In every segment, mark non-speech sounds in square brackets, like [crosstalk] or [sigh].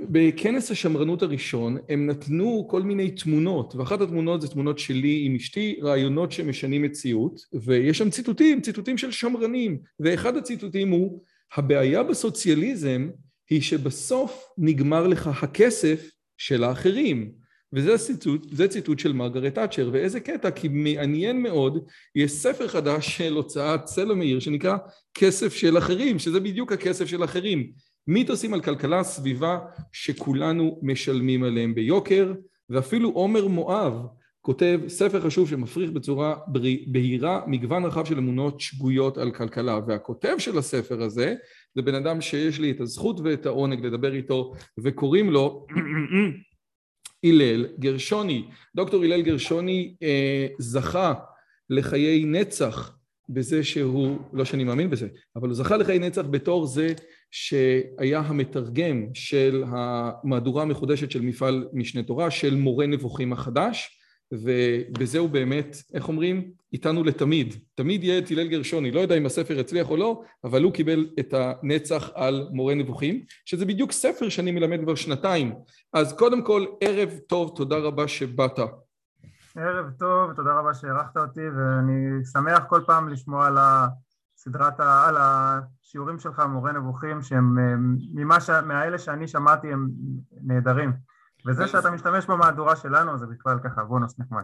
בכנס השמרנות הראשון הם נתנו כל מיני תמונות ואחת התמונות זה תמונות שלי עם אשתי, רעיונות שמשנים מציאות ויש שם ציטוטים, ציטוטים של שמרנים ואחד הציטוטים הוא הבעיה בסוציאליזם היא שבסוף נגמר לך הכסף של האחרים. וזה ציטוט, זה ציטוט של מרגרט תאצ'ר ואיזה קטע כי מעניין מאוד יש ספר חדש של הוצאת סלע מאיר שנקרא כסף של אחרים שזה בדיוק הכסף של אחרים מיתוסים על כלכלה סביבה שכולנו משלמים עליהם ביוקר ואפילו עומר מואב כותב ספר חשוב שמפריך בצורה בהירה מגוון רחב של אמונות שגויות על כלכלה. והכותב של הספר הזה זה בן אדם שיש לי את הזכות ואת העונג לדבר איתו וקוראים לו [clears throat] הלל גרשוני. דוקטור הלל גרשוני אה, זכה לחיי נצח בזה שהוא, לא שאני מאמין בזה, אבל הוא זכה לחיי נצח בתור זה שהיה המתרגם של המהדורה המחודשת של מפעל משנה תורה, של מורה נבוכים החדש, ובזה הוא באמת, איך אומרים? איתנו לתמיד. תמיד יהיה את הלל גרשוני, לא יודע אם הספר הצליח או לא, אבל הוא קיבל את הנצח על מורה נבוכים, שזה בדיוק ספר שאני מלמד כבר שנתיים. אז קודם כל, ערב טוב, תודה רבה שבאת. ערב טוב, תודה רבה שהערכת אותי, ואני שמח כל פעם לשמוע על הסדרת, על השיעורים שלך, מורה נבוכים, שהם ממה ש... מהאלה שאני שמעתי הם נהדרים. וזה שאתה משתמש במהדורה שלנו זה בכלל ככה בונוס נחמד.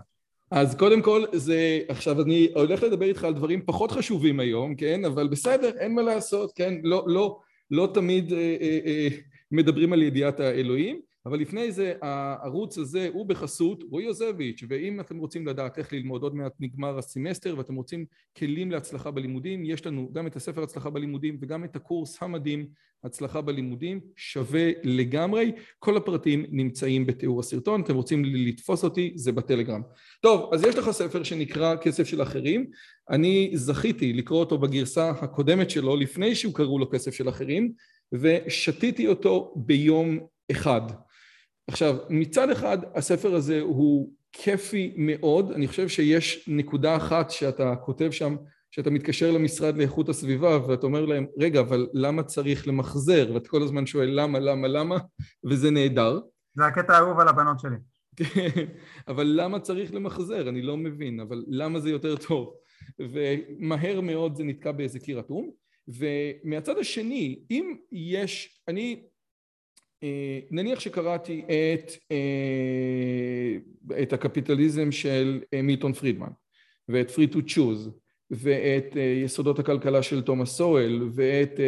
אז קודם כל זה, עכשיו אני הולך לדבר איתך על דברים פחות חשובים היום, כן? אבל בסדר, אין מה לעשות, כן? לא, לא, לא תמיד אה, אה, אה, מדברים על ידיעת האלוהים. אבל לפני זה הערוץ הזה הוא בחסות רועי יוזביץ' ואם אתם רוצים לדעת איך ללמוד עוד מעט נגמר הסמסטר ואתם רוצים כלים להצלחה בלימודים יש לנו גם את הספר הצלחה בלימודים וגם את הקורס המדהים הצלחה בלימודים שווה לגמרי. כל הפרטים נמצאים בתיאור הסרטון אתם רוצים לתפוס אותי זה בטלגרם. טוב אז יש לך ספר שנקרא כסף של אחרים אני זכיתי לקרוא אותו בגרסה הקודמת שלו לפני שהוא קראו לו כסף של אחרים ושתיתי אותו ביום אחד עכשיו מצד אחד הספר הזה הוא כיפי מאוד, אני חושב שיש נקודה אחת שאתה כותב שם שאתה מתקשר למשרד לאיכות הסביבה ואתה אומר להם רגע אבל למה צריך למחזר? ואתה כל הזמן שואל למה למה למה? וזה נהדר. זה הקטע האהוב על הבנות שלי. [laughs] אבל למה צריך למחזר? אני לא מבין, אבל למה זה יותר טוב? ומהר מאוד זה נתקע באיזה קיר אטום. ומהצד השני אם יש, אני נניח שקראתי את, אה, את הקפיטליזם של אה, מילטון פרידמן ואת פרי טו צ'וז ואת יסודות הכלכלה של תומאס סואל ואת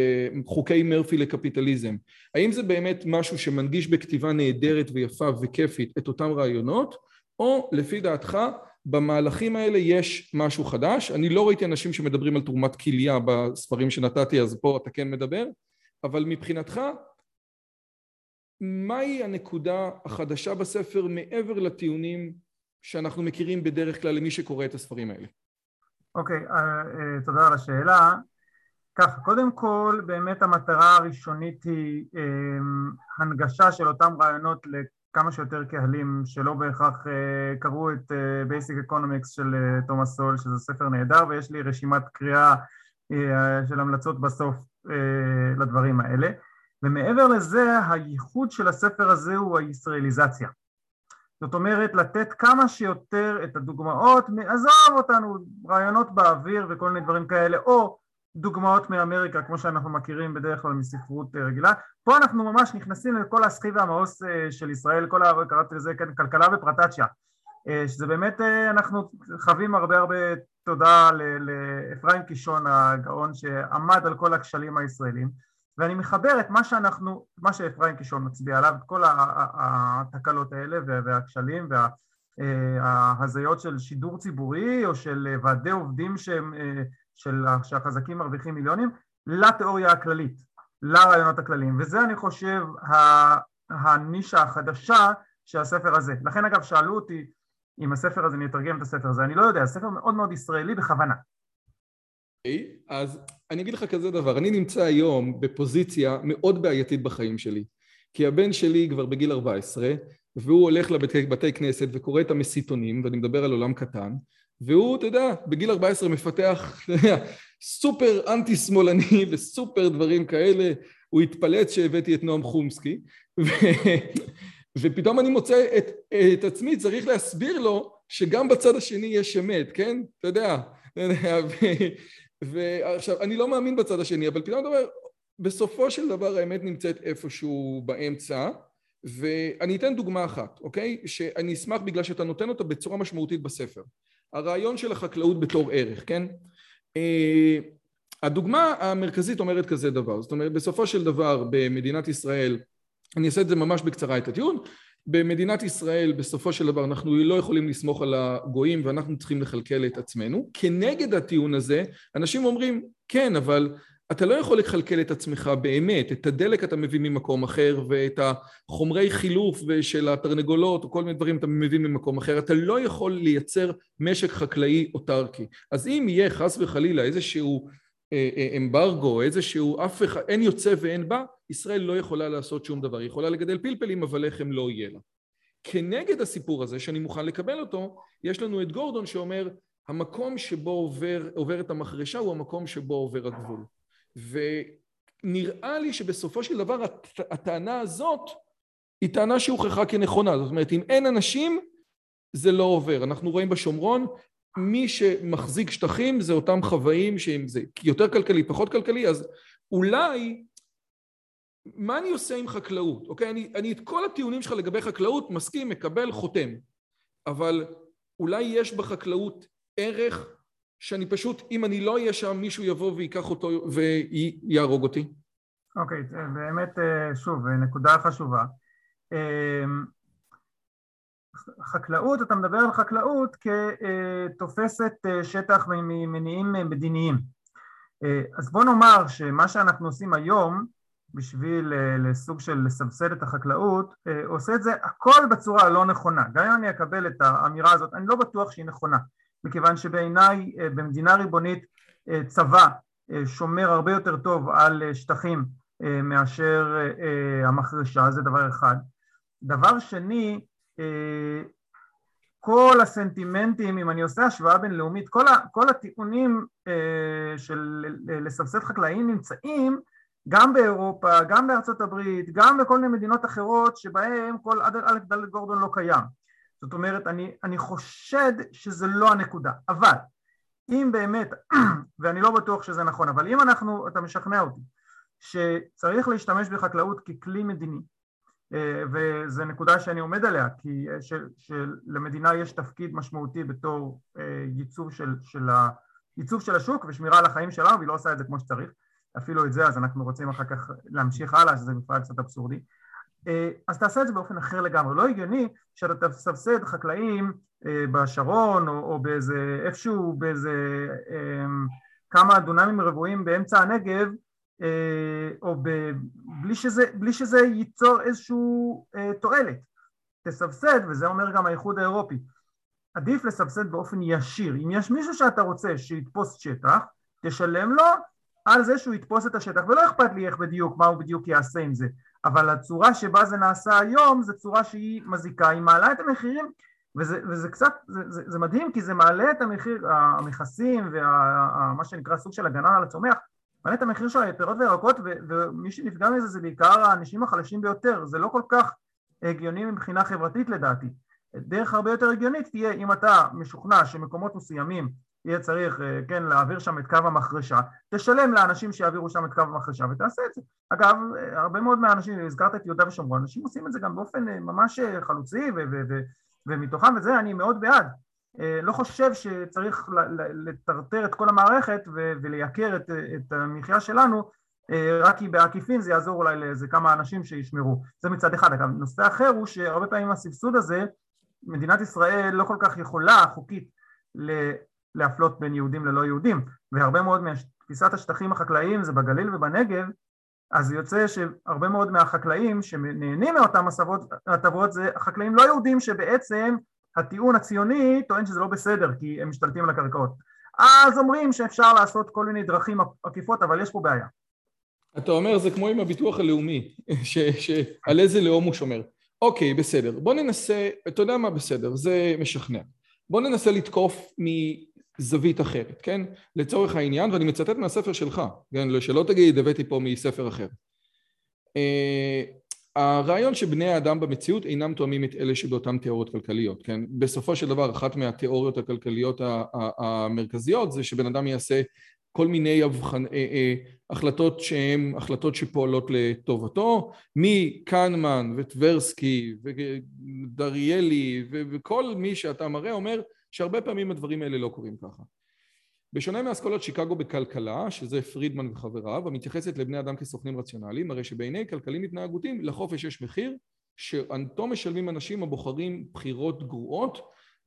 חוקי מרפי לקפיטליזם. האם זה באמת משהו שמנגיש בכתיבה נהדרת ויפה וכיפית את אותם רעיונות או לפי דעתך במהלכים האלה יש משהו חדש? אני לא ראיתי אנשים שמדברים על תרומת כליה בספרים שנתתי אז פה אתה כן מדבר אבל מבחינתך מהי הנקודה החדשה בספר מעבר לטיעונים שאנחנו מכירים בדרך כלל למי שקורא את הספרים האלה? אוקיי, okay, אה, uh, תודה על השאלה. ככה, קודם כל באמת המטרה הראשונית היא um, הנגשה של אותם רעיונות לכמה שיותר קהלים שלא בהכרח uh, קראו את Basic Economics של תומאס סול, שזה ספר נהדר, ויש לי רשימת קריאה של המלצות בסוף לדברים האלה. ומעבר לזה, הייחוד של הספר הזה הוא הישראליזציה. זאת אומרת, לתת כמה שיותר את הדוגמאות, עזוב אותנו, רעיונות באוויר וכל מיני דברים כאלה, או דוגמאות מאמריקה, כמו שאנחנו מכירים בדרך כלל מספרות אה, רגילה. פה אנחנו ממש נכנסים לכל הסחי והמעוס אה, של ישראל, כל ה... קראתי לזה, כן, כלכלה ופרטצ'יה. אה, שזה באמת, אנחנו חווים הרבה הרבה תודה לאפרים קישון הגאון שעמד על כל הכשלים הישראלים. ואני מחבר את מה שאנחנו, מה שאפרים קישון מצביע עליו, את כל התקלות האלה והכשלים וההזיות של שידור ציבורי או של ועדי עובדים שהם, של, שהחזקים מרוויחים מיליונים, לתיאוריה הכללית, לרעיונות הכלליים, וזה אני חושב הנישה החדשה של הספר הזה. לכן אגב שאלו אותי אם הספר הזה, אני אתרגם את הספר הזה, אני לא יודע, הספר מאוד מאוד ישראלי בכוונה. אוקיי, אז אני אגיד לך כזה דבר, אני נמצא היום בפוזיציה מאוד בעייתית בחיים שלי, כי הבן שלי כבר בגיל 14, והוא הולך לבתי כנסת וקורא את המסיתונים, ואני מדבר על עולם קטן, והוא, אתה יודע, בגיל 14 מפתח סופר אנטי שמאלני [laughs] וסופר דברים כאלה, הוא התפלץ שהבאתי את נועם חומסקי, ו... [laughs] ופתאום אני מוצא את, את עצמי צריך להסביר לו שגם בצד השני יש אמת, כן? אתה יודע, ועכשיו, אני לא מאמין בצד השני, אבל פתאום אתה אומר, בסופו של דבר האמת נמצאת איפשהו באמצע, ואני אתן דוגמה אחת, אוקיי? שאני אשמח בגלל שאתה נותן אותה בצורה משמעותית בספר. הרעיון של החקלאות בתור ערך, כן? אה, הדוגמה המרכזית אומרת כזה דבר, זאת אומרת בסופו של דבר במדינת ישראל, אני אעשה את זה ממש בקצרה את הטיעון, במדינת ישראל בסופו של דבר אנחנו לא יכולים לסמוך על הגויים ואנחנו צריכים לכלכל את עצמנו. כנגד הטיעון הזה אנשים אומרים כן אבל אתה לא יכול לכלכל את עצמך באמת, את הדלק אתה מביא ממקום אחר ואת החומרי חילוף של התרנגולות או כל מיני דברים אתה מביא ממקום אחר, אתה לא יכול לייצר משק חקלאי אוטרקי. אז אם יהיה חס וחלילה איזשהו אמברגו, איזשהו אף אחד, אין יוצא ואין בא, ישראל לא יכולה לעשות שום דבר, היא יכולה לגדל פלפלים אבל לחם לא יהיה לה. כנגד הסיפור הזה שאני מוכן לקבל אותו, יש לנו את גורדון שאומר המקום שבו עובר, עוברת המחרשה הוא המקום שבו עובר הגבול. ונראה לי שבסופו של דבר הטענה הזאת היא טענה שהוכחה כנכונה, זאת אומרת אם אין אנשים זה לא עובר, אנחנו רואים בשומרון מי שמחזיק שטחים זה אותם חוואים שאם זה יותר כלכלי פחות כלכלי אז אולי מה אני עושה עם חקלאות, אוקיי? אני, אני את כל הטיעונים שלך לגבי חקלאות מסכים, מקבל, חותם אבל אולי יש בחקלאות ערך שאני פשוט, אם אני לא אהיה שם, מישהו יבוא ויקח אותו ויהרוג אותי? אוקיי, okay, באמת, אה, שוב, נקודה חשובה. אה, חקלאות, אתה מדבר על חקלאות כתופסת אה, שטח ממניעים מדיניים. אז בוא נאמר שמה שאנחנו עושים היום בשביל לסוג של לסבסד את החקלאות, עושה את זה הכל בצורה הלא נכונה. גם אם אני אקבל את האמירה הזאת, אני לא בטוח שהיא נכונה. מכיוון שבעיניי אה, במדינה ריבונית אה, צבא אה, שומר הרבה יותר טוב על שטחים מאשר המחרשה, זה דבר אחד. דבר שני, כל הסנטימנטים, אם אני עושה השוואה בינלאומית, כל, ה, כל הטיעונים של לסבסד חקלאים נמצאים גם באירופה, גם בארצות הברית, גם בכל מיני מדינות אחרות שבהם כל עד א' ד' גורדון לא קיים. זאת אומרת, אני, אני חושד שזה לא הנקודה, אבל אם באמת, [clears throat] ואני לא בטוח שזה נכון, אבל אם אנחנו, אתה משכנע אותי, שצריך להשתמש בחקלאות ככלי מדיני, אה, וזו נקודה שאני עומד עליה, כי אה, של, שלמדינה יש תפקיד משמעותי בתור אה, ייצוב של, של, ה, ייצוב של השוק ושמירה על החיים שלנו, והיא לא עושה את זה כמו שצריך, אפילו את זה, אז אנחנו רוצים אחר כך להמשיך הלאה, שזה מפעל קצת אבסורדי. אה, אז תעשה את זה באופן אחר לגמרי. לא הגיוני שאתה תסבסד חקלאים אה, בשרון או, או באיזה, איפשהו באיזה אה, כמה דונמים רבועים באמצע הנגב או ב, בלי, שזה, בלי שזה ייצור איזושהי תועלת. תסבסד, וזה אומר גם האיחוד האירופי, עדיף לסבסד באופן ישיר. אם יש מישהו שאתה רוצה שיתפוס שטח, תשלם לו על זה שהוא יתפוס את השטח, ולא אכפת לי איך בדיוק, מה הוא בדיוק יעשה עם זה. אבל הצורה שבה זה נעשה היום זה צורה שהיא מזיקה, היא מעלה את המחירים וזה, וזה קצת, זה, זה, זה מדהים כי זה מעלה את המחיר, המכסים ומה שנקרא סוג של הגנה על הצומח, מעלה את המחיר של הפירות וירקות ומי שנפגע מזה זה בעיקר האנשים החלשים ביותר, זה לא כל כך הגיוני מבחינה חברתית לדעתי. דרך הרבה יותר הגיונית תהיה אם אתה משוכנע שמקומות מסוימים יהיה צריך, אה, כן, להעביר שם את קו המחרשה, תשלם לאנשים שיעבירו שם את קו המחרשה ותעשה את זה. אגב, אה, הרבה מאוד מהאנשים, הזכרת את יהודה ושומרון, אנשים עושים את זה גם באופן אה, ממש חלוצי ומתוכם וזה אני מאוד בעד. לא חושב שצריך לטרטר את כל המערכת ולייקר את, את המחיה שלנו רק כי בעקיפין זה יעזור אולי לאיזה כמה אנשים שישמרו. זה מצד אחד. אגב, נושא אחר הוא שהרבה פעמים הסבסוד הזה, מדינת ישראל לא כל כך יכולה חוקית להפלות בין יהודים ללא יהודים, והרבה מאוד מתפיסת השטחים החקלאיים זה בגליל ובנגב, אז יוצא שהרבה מאוד מהחקלאים שנהנים מאותן הטבות זה חקלאים לא יהודים שבעצם הטיעון הציוני טוען שזה לא בסדר כי הם משתלטים על הקרקעות. אז אומרים שאפשר לעשות כל מיני דרכים עקיפות אבל יש פה בעיה. אתה אומר זה כמו עם הביטוח הלאומי, [laughs] שעל איזה לאום הוא שומר. אוקיי, בסדר. בוא ננסה, אתה יודע מה בסדר, זה משכנע. בוא ננסה לתקוף זווית אחרת, כן? לצורך העניין, ואני מצטט מהספר שלך, כן? שלא תגיד, הבאתי פה מספר אחר. הרעיון שבני האדם במציאות אינם תואמים את אלה שבאותן תיאוריות כלכליות, כן? בסופו של דבר, אחת מהתיאוריות הכלכליות המרכזיות זה שבן אדם יעשה כל מיני הבחנ... uh, uh, החלטות שהן החלטות שפועלות לטובתו, מקנמן וטברסקי ודריאלי וכל מי שאתה מראה אומר שהרבה פעמים הדברים האלה לא קורים ככה. בשונה מאסכולת שיקגו בכלכלה, שזה פרידמן וחבריו, המתייחסת לבני אדם כסוכנים רציונליים, הרי שבעיני כלכלים התנהגותיים לחופש יש מחיר, שאנתו משלמים אנשים הבוחרים בחירות גרועות,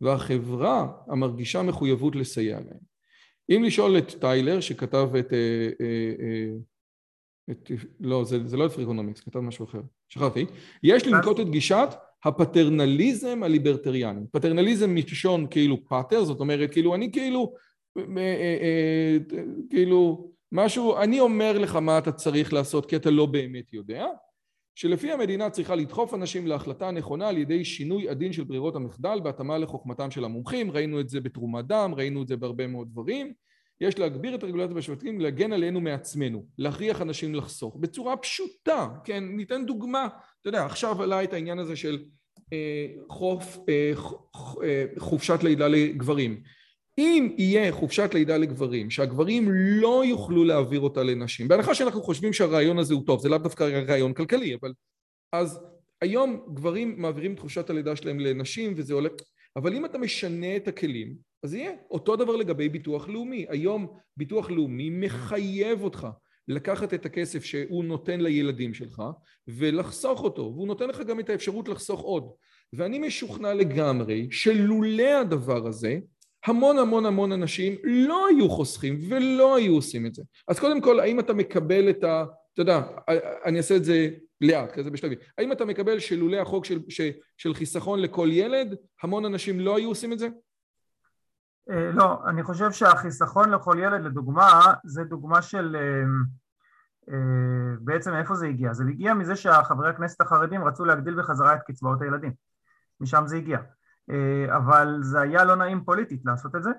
והחברה המרגישה מחויבות לסייע להם. אם לשאול את ת'יילר, שכתב את... אה, אה, אה, את לא, זה, זה לא את Freakonomics, כתב משהו אחר, שכחתי. יש לנקוט את גישת הפטרנליזם הליברטריאני. פטרנליזם מלשון כאילו pater, זאת אומרת כאילו אני כאילו, כאילו משהו, אני אומר לך מה אתה צריך לעשות כי אתה לא באמת יודע, שלפי המדינה צריכה לדחוף אנשים להחלטה הנכונה על ידי שינוי עדין של ברירות המחדל בהתאמה לחוכמתם של המומחים, ראינו את זה בתרומת דם, ראינו את זה בהרבה מאוד דברים. יש להגביר את הרגולציה בשווקים, להגן עלינו מעצמנו, להכריח אנשים לחסוך, בצורה פשוטה, כן, ניתן דוגמה, אתה יודע, עכשיו עלה את העניין הזה של אה, חוף, אה, אה, חופשת לידה לגברים. אם יהיה חופשת לידה לגברים, שהגברים לא יוכלו להעביר אותה לנשים, בהנחה שאנחנו חושבים שהרעיון הזה הוא טוב, זה לאו דווקא רעיון כלכלי, אבל... אז היום גברים מעבירים את חופשת הלידה שלהם לנשים וזה עולה... אבל אם אתה משנה את הכלים, אז יהיה אותו דבר לגבי ביטוח לאומי. היום ביטוח לאומי מחייב אותך לקחת את הכסף שהוא נותן לילדים שלך ולחסוך אותו, והוא נותן לך גם את האפשרות לחסוך עוד. ואני משוכנע לגמרי שלולא הדבר הזה, המון המון המון אנשים לא היו חוסכים ולא היו עושים את זה. אז קודם כל, האם אתה מקבל את ה... אתה יודע, אני אעשה את זה לאט, כזה בשלבים. האם אתה מקבל שלולא החוק של, של חיסכון לכל ילד, המון אנשים לא היו עושים את זה? אה, לא, אני חושב שהחיסכון לכל ילד לדוגמה זה דוגמה של אה, אה, בעצם איפה זה הגיע? זה הגיע מזה שהחברי הכנסת החרדים רצו להגדיל בחזרה את קצבאות הילדים, משם זה הגיע, אבל זה היה לא נעים פוליטית לעשות את זה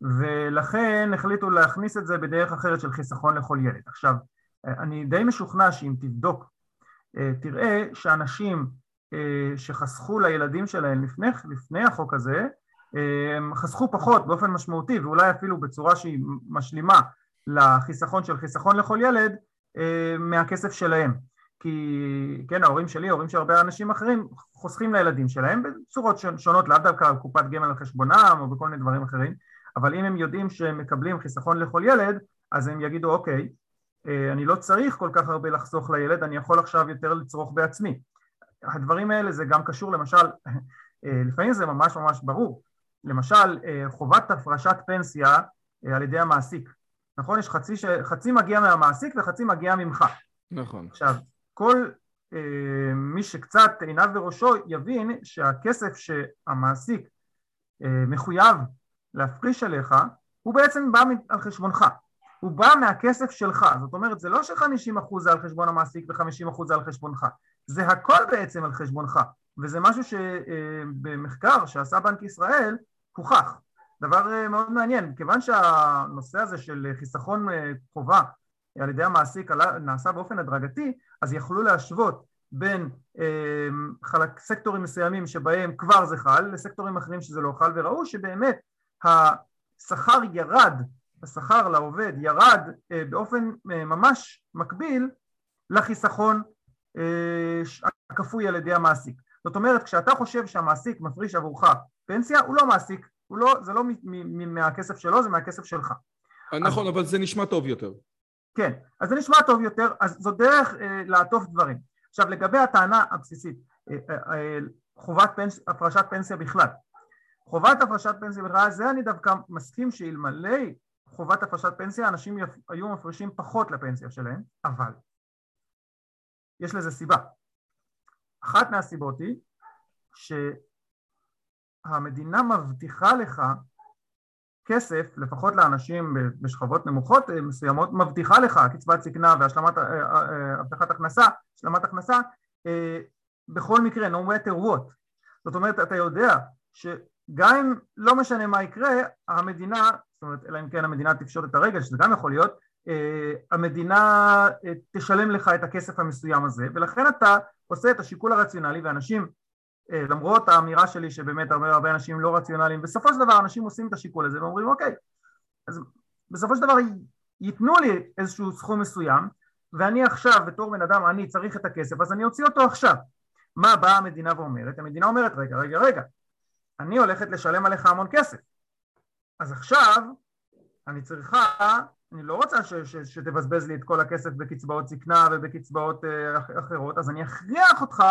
ולכן החליטו להכניס את זה בדרך אחרת של חיסכון לכל ילד. עכשיו, אני די משוכנע שאם תבדוק תראה שאנשים שחסכו לילדים שלהם לפני, לפני החוק הזה חסכו פחות באופן משמעותי ואולי אפילו בצורה שהיא משלימה לחיסכון של חיסכון לכל ילד מהכסף שלהם כי כן ההורים שלי, ההורים של הרבה אנשים אחרים חוסכים לילדים שלהם בצורות שונות לאו דווקא על קופת גמל על חשבונם או בכל מיני דברים אחרים אבל אם הם יודעים שהם מקבלים חיסכון לכל ילד אז הם יגידו אוקיי אני לא צריך כל כך הרבה לחסוך לילד אני יכול עכשיו יותר לצרוך בעצמי הדברים האלה זה גם קשור למשל לפעמים זה ממש ממש ברור למשל אה, חובת הפרשת פנסיה אה, על ידי המעסיק, נכון? יש חצי, ש... חצי מגיע מהמעסיק וחצי מגיע ממך. נכון. עכשיו, כל אה, מי שקצת עיניו בראשו יבין שהכסף שהמעסיק אה, מחויב להפריש עליך, הוא בעצם בא על חשבונך. הוא בא מהכסף שלך, זאת אומרת זה לא ש-50% זה על חשבון המעסיק ו-50% זה על חשבונך, זה הכל בעצם על חשבונך, וזה משהו שבמחקר אה, שעשה בנק ישראל הוכח. דבר אה, מאוד מעניין, כיוון שהנושא הזה של חיסכון אה, חובה על ידי המעסיק נעשה באופן הדרגתי, אז יכלו להשוות בין אה, חלק, סקטורים מסוימים שבהם כבר זה חל לסקטורים אחרים שזה לא חל וראו שבאמת השכר ירד, השכר לעובד ירד באופן ממש מקביל לחיסכון הכפוי על ידי המעסיק. זאת אומרת כשאתה חושב שהמעסיק מפריש עבורך פנסיה הוא לא מעסיק, הוא לא, זה לא מהכסף שלו, זה מהכסף שלך. נכון, אז... אבל זה נשמע טוב יותר. כן, אז זה נשמע טוב יותר, אז זו דרך אה, לעטוף דברים. עכשיו לגבי הטענה הבסיסית, אה, אה, אה, חובת פנס, הפרשת פנסיה בכלל. חובת הפרשת פנסיה בכלל, זה אני דווקא מסכים שאלמלא חובת הפרשת פנסיה אנשים יפ, היו מפרישים פחות לפנסיה שלהם, אבל יש לזה סיבה. אחת מהסיבות היא שהמדינה מבטיחה לך כסף, לפחות לאנשים בשכבות נמוכות אה, מסוימות, מבטיחה לך קצבת זקנה והשלמת אה, אה, הבטחת הכנסה, השלמת הכנסה, בכל מקרה, no matter what. זאת אומרת, אתה יודע שגם אם לא משנה מה יקרה, המדינה, זאת אומרת, אלא אם כן המדינה תפשוט את הרגל, שזה גם יכול להיות, המדינה תשלם לך את הכסף המסוים הזה, ולכן אתה עושה את השיקול הרציונלי, ואנשים למרות האמירה שלי שבאמת הרבה הרבה אנשים לא רציונליים, בסופו של דבר אנשים עושים את השיקול הזה ואומרים אוקיי, אז בסופו של דבר ייתנו לי איזשהו סכום מסוים ואני עכשיו בתור בן אדם אני צריך את הכסף אז אני אוציא אותו עכשיו. מה באה המדינה ואומרת? המדינה אומרת רגע רגע רגע אני הולכת לשלם עליך המון כסף אז עכשיו אני צריכה, אני לא רוצה ש, ש, שתבזבז לי את כל הכסף בקצבאות זקנה ובקצבאות uh, אחרות אז אני אכריח אותך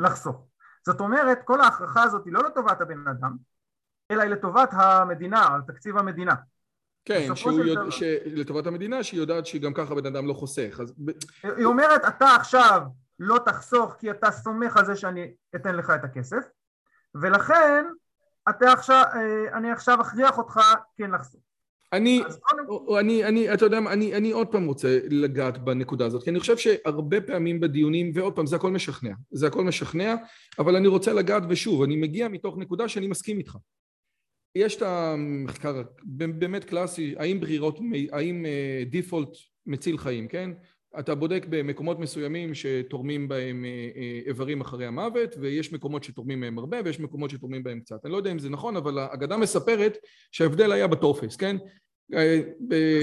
לחסוך זאת אומרת, כל ההכרחה הזאת היא לא לטובת הבן אדם, אלא היא לטובת המדינה, תקציב המדינה. כן, שהוא יודע, דבר... ש... לטובת המדינה, שהיא יודעת שגם ככה בן אדם לא חוסך. אז... היא אומרת, אתה עכשיו לא תחסוך כי אתה סומך על זה שאני אתן לך את הכסף, ולכן אתה עכשיו, אה, אני עכשיו אכריח אותך כן לחסוך. אני, אני, אני, אתה יודע מה, אני, אני עוד פעם רוצה לגעת בנקודה הזאת, כי אני חושב שהרבה פעמים בדיונים, ועוד פעם, זה הכל משכנע, זה הכל משכנע, אבל אני רוצה לגעת, ושוב, אני מגיע מתוך נקודה שאני מסכים איתך. יש את המחקר באמת קלאסי, האם ברירות, האם דיפולט אה, מציל חיים, כן? אתה בודק במקומות מסוימים שתורמים בהם אה, אה, איברים אחרי המוות ויש מקומות שתורמים מהם הרבה ויש מקומות שתורמים בהם קצת. אני לא יודע אם זה נכון אבל האגדה מספרת שההבדל היה בטופס, כן? אה,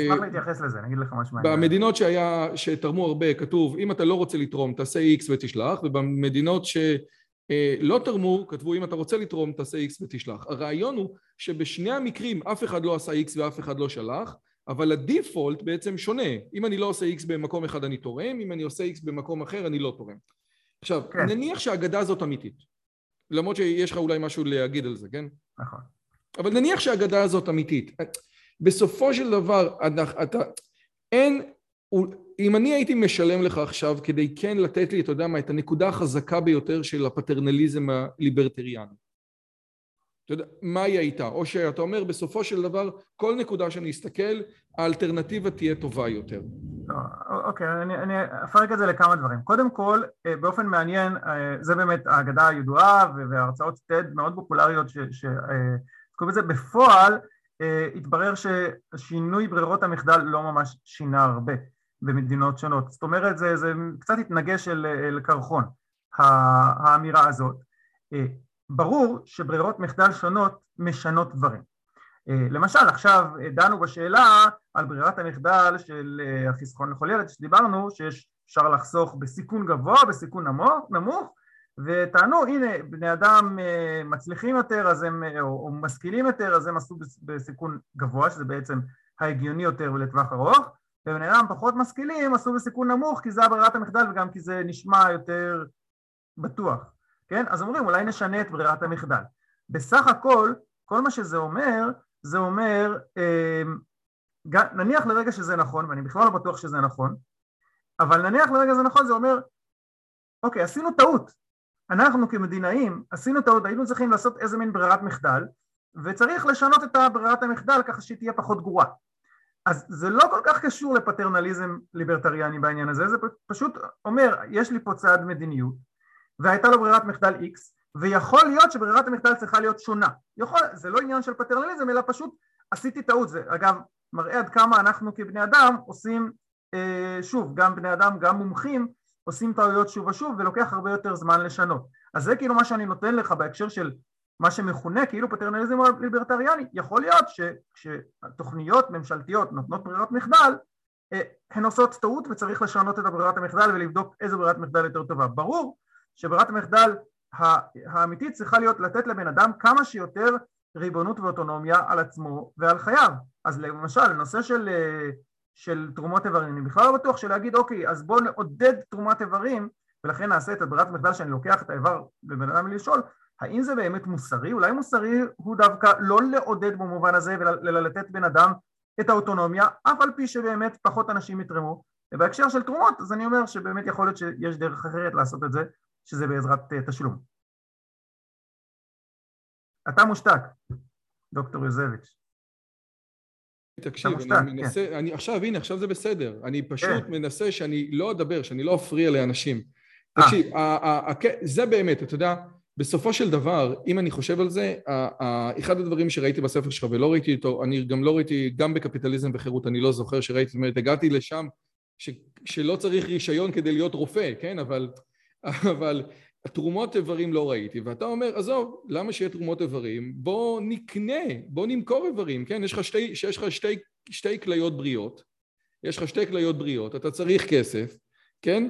אשמח להתייחס לזה, אני אגיד לך משהו מעניין. במדינות שהיה, שתרמו הרבה כתוב אם אתה לא רוצה לתרום תעשה X ותשלח ובמדינות שלא תרמו כתבו אם אתה רוצה לתרום תעשה X ותשלח. הרעיון הוא שבשני המקרים אף אחד לא עשה X ואף אחד לא שלח אבל הדיפולט בעצם שונה, אם אני לא עושה X במקום אחד אני תורם, אם אני עושה X במקום אחר אני לא תורם. עכשיו, כן. נניח שהאגדה הזאת אמיתית, למרות שיש לך אולי משהו להגיד על זה, כן? נכון. אבל נניח שהאגדה הזאת אמיתית, בסופו של דבר, אתה, אין, אם אני הייתי משלם לך עכשיו כדי כן לתת לי, אתה יודע מה, את הנקודה החזקה ביותר של הפטרנליזם הליברטריאני, אתה יודע, מה היא הייתה? או שאתה אומר בסופו של דבר כל נקודה שאני אסתכל האלטרנטיבה תהיה טובה יותר. לא, אוקיי, אני, אני אפרק את זה לכמה דברים. קודם כל, אה, באופן מעניין, אה, זה באמת האגדה הידועה והרצאות TED מאוד פופולריות שעסקו אה, בזה. בפועל התברר ששינוי ברירות המחדל לא ממש שינה הרבה במדינות שונות. זאת אומרת, זה, זה קצת התנגש אל, אל קרחון, האמירה הזאת. ברור שברירות מחדל שונות משנות דברים. אה, למשל עכשיו דנו בשאלה על ברירת המחדל של אה, החיסכון לכל ילד שדיברנו שיש אפשר לחסוך בסיכון גבוה, בסיכון נמוך, נמוך וטענו הנה בני אדם אה, מצליחים יותר אז הם, או, או משכילים יותר אז הם עשו בסיכון גבוה שזה בעצם ההגיוני יותר ולטווח ארוך ובני אדם פחות משכילים עשו בסיכון נמוך כי זה הברירת המחדל וגם כי זה נשמע יותר בטוח כן? אז אומרים אולי נשנה את ברירת המחדל. בסך הכל, כל מה שזה אומר, זה אומר, אמ, נניח לרגע שזה נכון, ואני בכלל לא בטוח שזה נכון, אבל נניח לרגע שזה נכון, זה אומר, אוקיי, עשינו טעות. אנחנו כמדינאים עשינו טעות, היינו צריכים לעשות איזה מין ברירת מחדל, וצריך לשנות את ברירת המחדל ככה שהיא תהיה פחות גרועה. אז זה לא כל כך קשור לפטרנליזם ליברטריאני בעניין הזה, זה פשוט אומר, יש לי פה צעד מדיניות, והייתה לו ברירת מחדל X ויכול להיות שברירת המחדל צריכה להיות שונה יכול, זה לא עניין של פטרנליזם אלא פשוט עשיתי טעות זה אגב מראה עד כמה אנחנו כבני אדם עושים אה, שוב גם בני אדם גם מומחים עושים טעויות שוב ושוב ולוקח הרבה יותר זמן לשנות אז זה כאילו מה שאני נותן לך בהקשר של מה שמכונה כאילו פטרנליזם ליברטריאני יכול להיות שכשתוכניות ממשלתיות נותנות ברירת מחדל אה, הן עושות טעות וצריך לשנות את הברירת המחדל ולבדוק איזה ברירת מחדל יותר טובה ברור שברירת המחדל האמיתית צריכה להיות לתת לבן אדם כמה שיותר ריבונות ואוטונומיה על עצמו ועל חייו. אז למשל, נושא של, של תרומות איברים, אני בכלל לא בטוח שלהגיד אוקיי אז בואו נעודד תרומת איברים ולכן נעשה את הברירת מחדל שאני לוקח את האיבר לבן אדם לשאול האם זה באמת מוסרי? אולי מוסרי הוא דווקא לא לעודד במובן הזה ולתת בן אדם את האוטונומיה אף על פי שבאמת פחות אנשים יתרמו ובהקשר של תרומות אז אני אומר שבאמת יכול להיות שיש דרך אחרת לעשות את זה שזה בעזרת אה, תשלום. אתה מושתק, דוקטור יוזביץ'. תקשיב, אני מנסה, כן. אני עכשיו, הנה, עכשיו זה בסדר. אני פשוט כן. מנסה שאני לא אדבר, שאני לא אפריע לאנשים. אה. תקשיב, זה באמת, אתה יודע, בסופו של דבר, אם אני חושב על זה, אחד הדברים שראיתי בספר שלך ולא ראיתי אותו, אני גם לא ראיתי, גם בקפיטליזם וחירות, אני לא זוכר שראיתי, זאת אומרת, הגעתי לשם ש, שלא צריך רישיון כדי להיות רופא, כן? אבל, אבל תרומות איברים לא ראיתי, ואתה אומר, עזוב, למה שיהיה תרומות איברים? בוא נקנה, בוא נמכור איברים, כן? יש לך שתי, יש לך שתי, שתי כליות בריאות, יש לך שתי כליות בריאות, אתה צריך כסף, כן?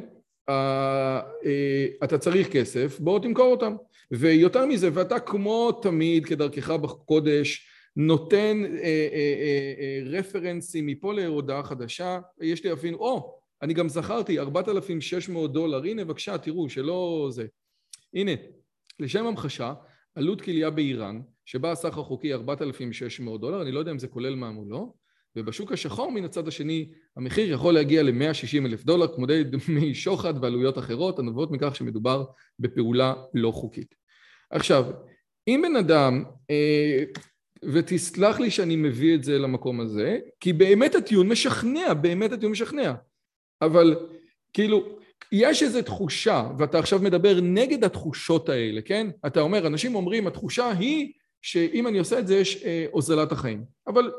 Uh, uh, אתה צריך כסף, בוא תמכור אותם. ויותר מזה, ואתה כמו תמיד, כדרכך בקודש, נותן uh, רפרנסים מפה להודעה חדשה, יש לי אפילו, או, oh, אני גם זכרתי, 4,600 דולר, הנה בבקשה, תראו, שלא זה. הנה, לשם המחשה, עלות כליה באיראן, שבה הסחר חוקי 4,600 דולר, אני לא יודע אם זה כולל מע"מ או לא, ובשוק השחור מן הצד השני המחיר יכול להגיע ל-160 אלף דולר כמו דמי שוחד ועלויות אחרות הנובעות מכך שמדובר בפעולה לא חוקית. עכשיו, אם בן אדם, אה, ותסלח לי שאני מביא את זה למקום הזה, כי באמת הטיעון משכנע, באמת הטיעון משכנע, אבל כאילו יש איזו תחושה, ואתה עכשיו מדבר נגד התחושות האלה, כן? אתה אומר, אנשים אומרים, התחושה היא שאם אני עושה את זה יש אה, הוזלת החיים. אבל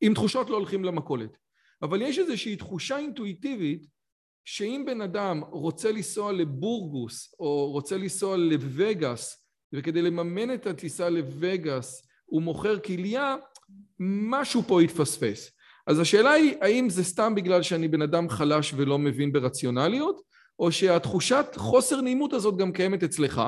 עם תחושות לא הולכים למכולת. אבל יש איזושהי תחושה אינטואיטיבית שאם בן אדם רוצה לנסוע לבורגוס או רוצה לנסוע לווגאס וכדי לממן את הטיסה לווגאס הוא מוכר כליה, משהו פה יתפספס. אז השאלה היא, האם זה סתם בגלל שאני בן אדם חלש ולא מבין ברציונליות, או שהתחושת חוסר נעימות הזאת גם קיימת אצלך,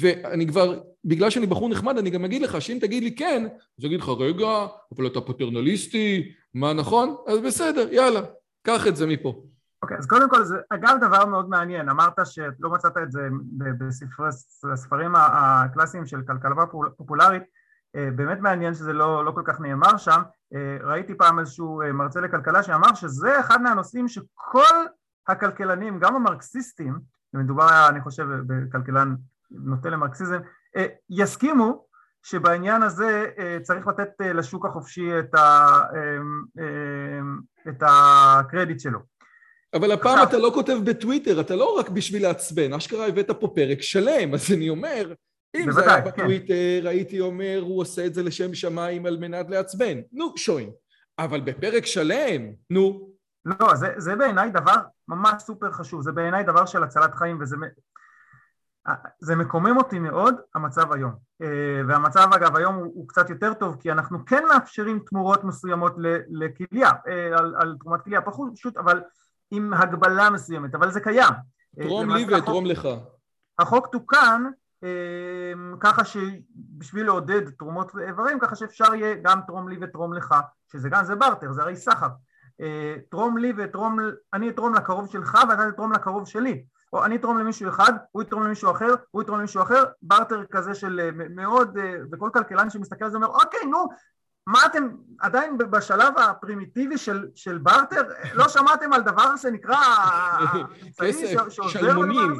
ואני כבר, בגלל שאני בחור נחמד, אני גם אגיד לך שאם תגיד לי כן, אז אגיד לך, רגע, אבל אתה פטרנליסטי, מה נכון? אז בסדר, יאללה, קח את זה מפה. אוקיי, okay, אז קודם כל, זה אגב דבר מאוד מעניין, אמרת שלא מצאת את זה בספרים הקלאסיים של כלכלה פופולרית, באמת מעניין שזה לא, לא כל כך נאמר שם, אה, ראיתי פעם איזשהו אה, מרצה לכלכלה שאמר שזה אחד מהנושאים שכל הכלכלנים, גם המרקסיסטים, מדובר אני חושב בכלכלן נוטה למרקסיזם, יסכימו שבעניין הזה צריך לתת לשוק החופשי את, ה, את הקרדיט שלו. אבל הפעם. אתה לא כותב בטוויטר, אתה לא רק בשביל לעצבן, אשכרה הבאת פה פרק שלם, אז אני אומר, אם זה היה כן. בטוויטר. הייתי אומר, הוא עושה את זה לשם שמיים על מנת לעצבן. נו, שוין. אבל בפרק שלם, נו. לא, זה, זה בעיניי דבר ממש סופר חשוב, זה בעיניי דבר של הצלת חיים וזה זה מקומם אותי מאוד, המצב היום. אה, והמצב אגב היום הוא, הוא קצת יותר טוב כי אנחנו כן מאפשרים תמורות מסוימות לכליה, אה, על, על תרומת כליה, פשוט אבל עם הגבלה מסוימת, אבל זה קיים. תרום לי ותרום לך. החוק תוקן ככה שבשביל לעודד תרומות איברים, ככה שאפשר יהיה גם תרום לי ותרום לך, שזה גם, זה בארטר, זה הרי סחר. אה, תרום לי ותרום, אני אתרום לקרוב שלך ואתה תתרום לקרוב שלי. או אני אתרום למישהו אחד, הוא יתרום למישהו אחר, הוא יתרום למישהו אחר, בארטר כזה של אה, מאוד, אה, וכל כלכלן שמסתכל על זה אומר, אוקיי, נו, מה אתם עדיין בשלב הפרימיטיבי של, של בארטר? לא שמעתם על דבר שנקרא [laughs] כסף, שלמונים.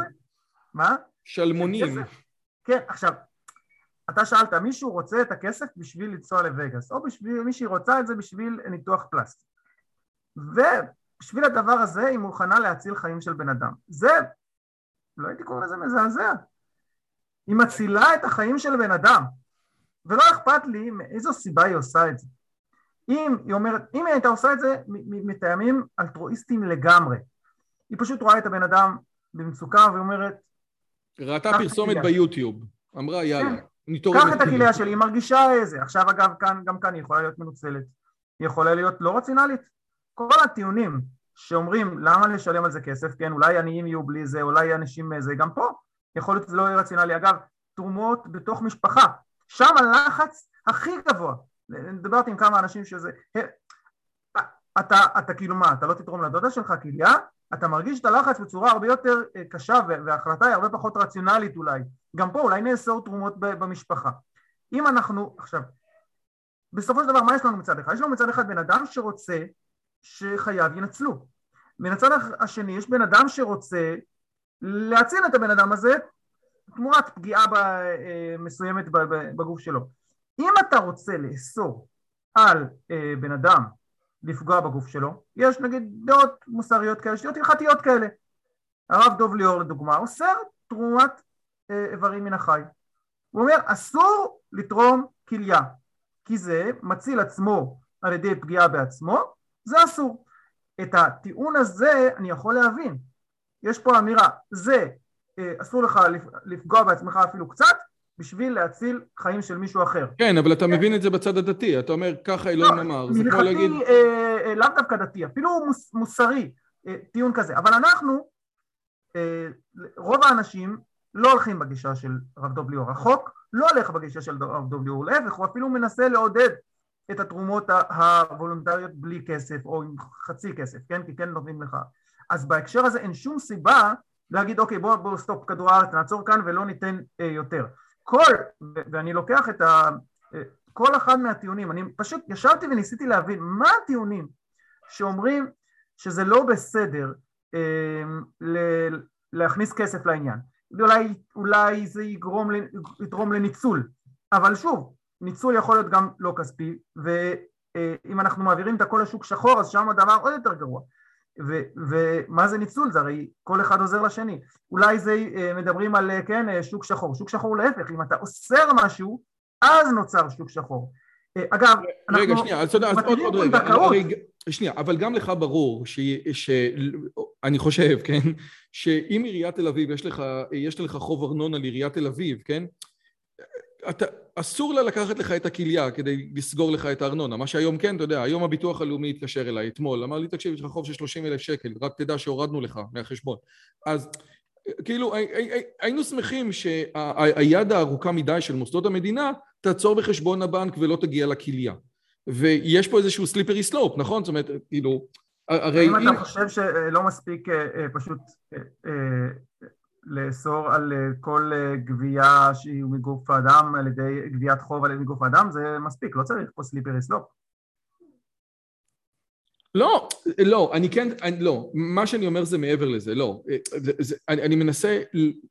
מה? שלמונים. כן, עכשיו, אתה שאלת, מישהו רוצה את הכסף בשביל לנסוע לווגאס, או בשביל, מישהי רוצה את זה בשביל ניתוח פלסטי. ובשביל הדבר הזה היא מוכנה להציל חיים של בן אדם. זה, לא הייתי קורא לזה מזעזע. היא מצילה את החיים של בן אדם, ולא אכפת לי מאיזו סיבה היא עושה את זה. אם היא אומרת, אם היא הייתה עושה את זה מטעמים אלטרואיסטיים לגמרי, היא פשוט רואה את הבן אדם במצוקה והיא אומרת, ראתה פרסומת ביוטיוב, אמרה יאללה, נתעורר. קח את הכליה שלי, היא מרגישה איזה, עכשיו אגב כאן, גם כאן היא יכולה להיות מנוצלת, היא יכולה להיות לא רציונלית, כל הטיעונים שאומרים למה לשלם על זה כסף, כן, אולי עניים יהיו בלי זה, אולי אנשים זה, גם פה יכול להיות שזה לא יהיה רציונלי, אגב, תרומות בתוך משפחה, שם הלחץ הכי גבוה, דיברתי עם כמה אנשים שזה, אתה, אתה כאילו מה, אתה לא תתרום לדודה שלך כליה? אתה מרגיש את הלחץ בצורה הרבה יותר אה, קשה וההחלטה היא הרבה פחות רציונלית אולי. גם פה אולי נאסור תרומות במשפחה. אם אנחנו, עכשיו, בסופו של דבר מה יש לנו מצד אחד? יש לנו מצד אחד בן אדם שרוצה שחייו ינצלו. מן הצד השני יש בן אדם שרוצה להציל את הבן אדם הזה תמורת פגיעה אה, מסוימת בגוף שלו. אם אתה רוצה לאסור על אה, בן אדם לפגוע בגוף שלו, יש נגיד דעות מוסריות כאלה, דעות הלכתיות כאלה. הרב דוב ליאור לדוגמה אוסר תרומת אה, איברים מן החי. הוא אומר אסור לתרום כליה כי זה מציל עצמו על ידי פגיעה בעצמו, זה אסור. את הטיעון הזה אני יכול להבין. יש פה אמירה, זה אה, אסור לך לפגוע בעצמך אפילו קצת, בשביל להציל חיים של מישהו אחר. כן, אבל אתה מבין את זה בצד הדתי, אתה אומר ככה אלוהים לא, אמר, זה כמו להגיד... אה, אה, לאו דווקא דתי, אפילו מוס, מוסרי, אה, טיעון כזה, אבל אנחנו, רוב האנשים לא הולכים בגישה של רב דוב ליאור, החוק לא הולך בגישה של רב דוב ליאור, להפך, הוא אפילו מנסה לעודד את התרומות הוולונטריות בלי כסף או עם חצי כסף, כן? כי כן נותנים לך. אז בהקשר הזה אין שום סיבה להגיד אוקיי בוא, בוא stop כדור הארץ נעצור כאן ולא ניתן אה, יותר. כל, ואני לוקח את ה... אה, כל אחד מהטיעונים, אני פשוט ישבתי וניסיתי להבין מה הטיעונים שאומרים שזה לא בסדר אה, ל- להכניס כסף לעניין. אולי, אולי זה יגרום, יתרום לניצול, אבל שוב, ניצול יכול להיות גם לא כספי, ואם אנחנו מעבירים את הכל לשוק שחור אז שם הדבר עוד יותר גרוע. ו, ומה זה ניצול? זה הרי כל אחד עוזר לשני. אולי זה אה, מדברים על אה, כן, אה, שוק שחור. שוק שחור להפך, אם אתה אוסר משהו, אז נוצר שוק שחור. אגב, אנחנו... רגע, שנייה, אז עוד, עוד עוד רגע. הרי, שנייה, אבל גם לך ברור, ש, ש, אני חושב, כן, שאם עיריית תל אביב, יש לך, יש לך חוב ארנונה לעיריית תל אביב, כן, אתה, אסור לה לקחת לך את הכליה כדי לסגור לך את הארנונה, מה שהיום כן, אתה יודע, היום הביטוח הלאומי התקשר אליי אתמול, אמר לי, תקשיב, יש לך חוב של 30 אלף שקל, רק תדע שהורדנו לך מהחשבון. אז כאילו, היינו שמחים שהיד הארוכה מדי של מוסדות המדינה תעצור בחשבון הבנק ולא תגיע לכליה. ויש פה איזשהו slippery slope, נכון? זאת אומרת, כאילו, הרי... אם אתה חושב שלא מספיק אה, אה, פשוט אה, לאסור על אה, כל אה, גבייה שהיא מגוף האדם על ידי גביית חוב על ידי מגוף האדם זה מספיק, לא צריך פה slippery slope. לא, לא, אני כן, אני, לא, מה שאני אומר זה מעבר לזה, לא, אה, זה, זה, אני, אני מנסה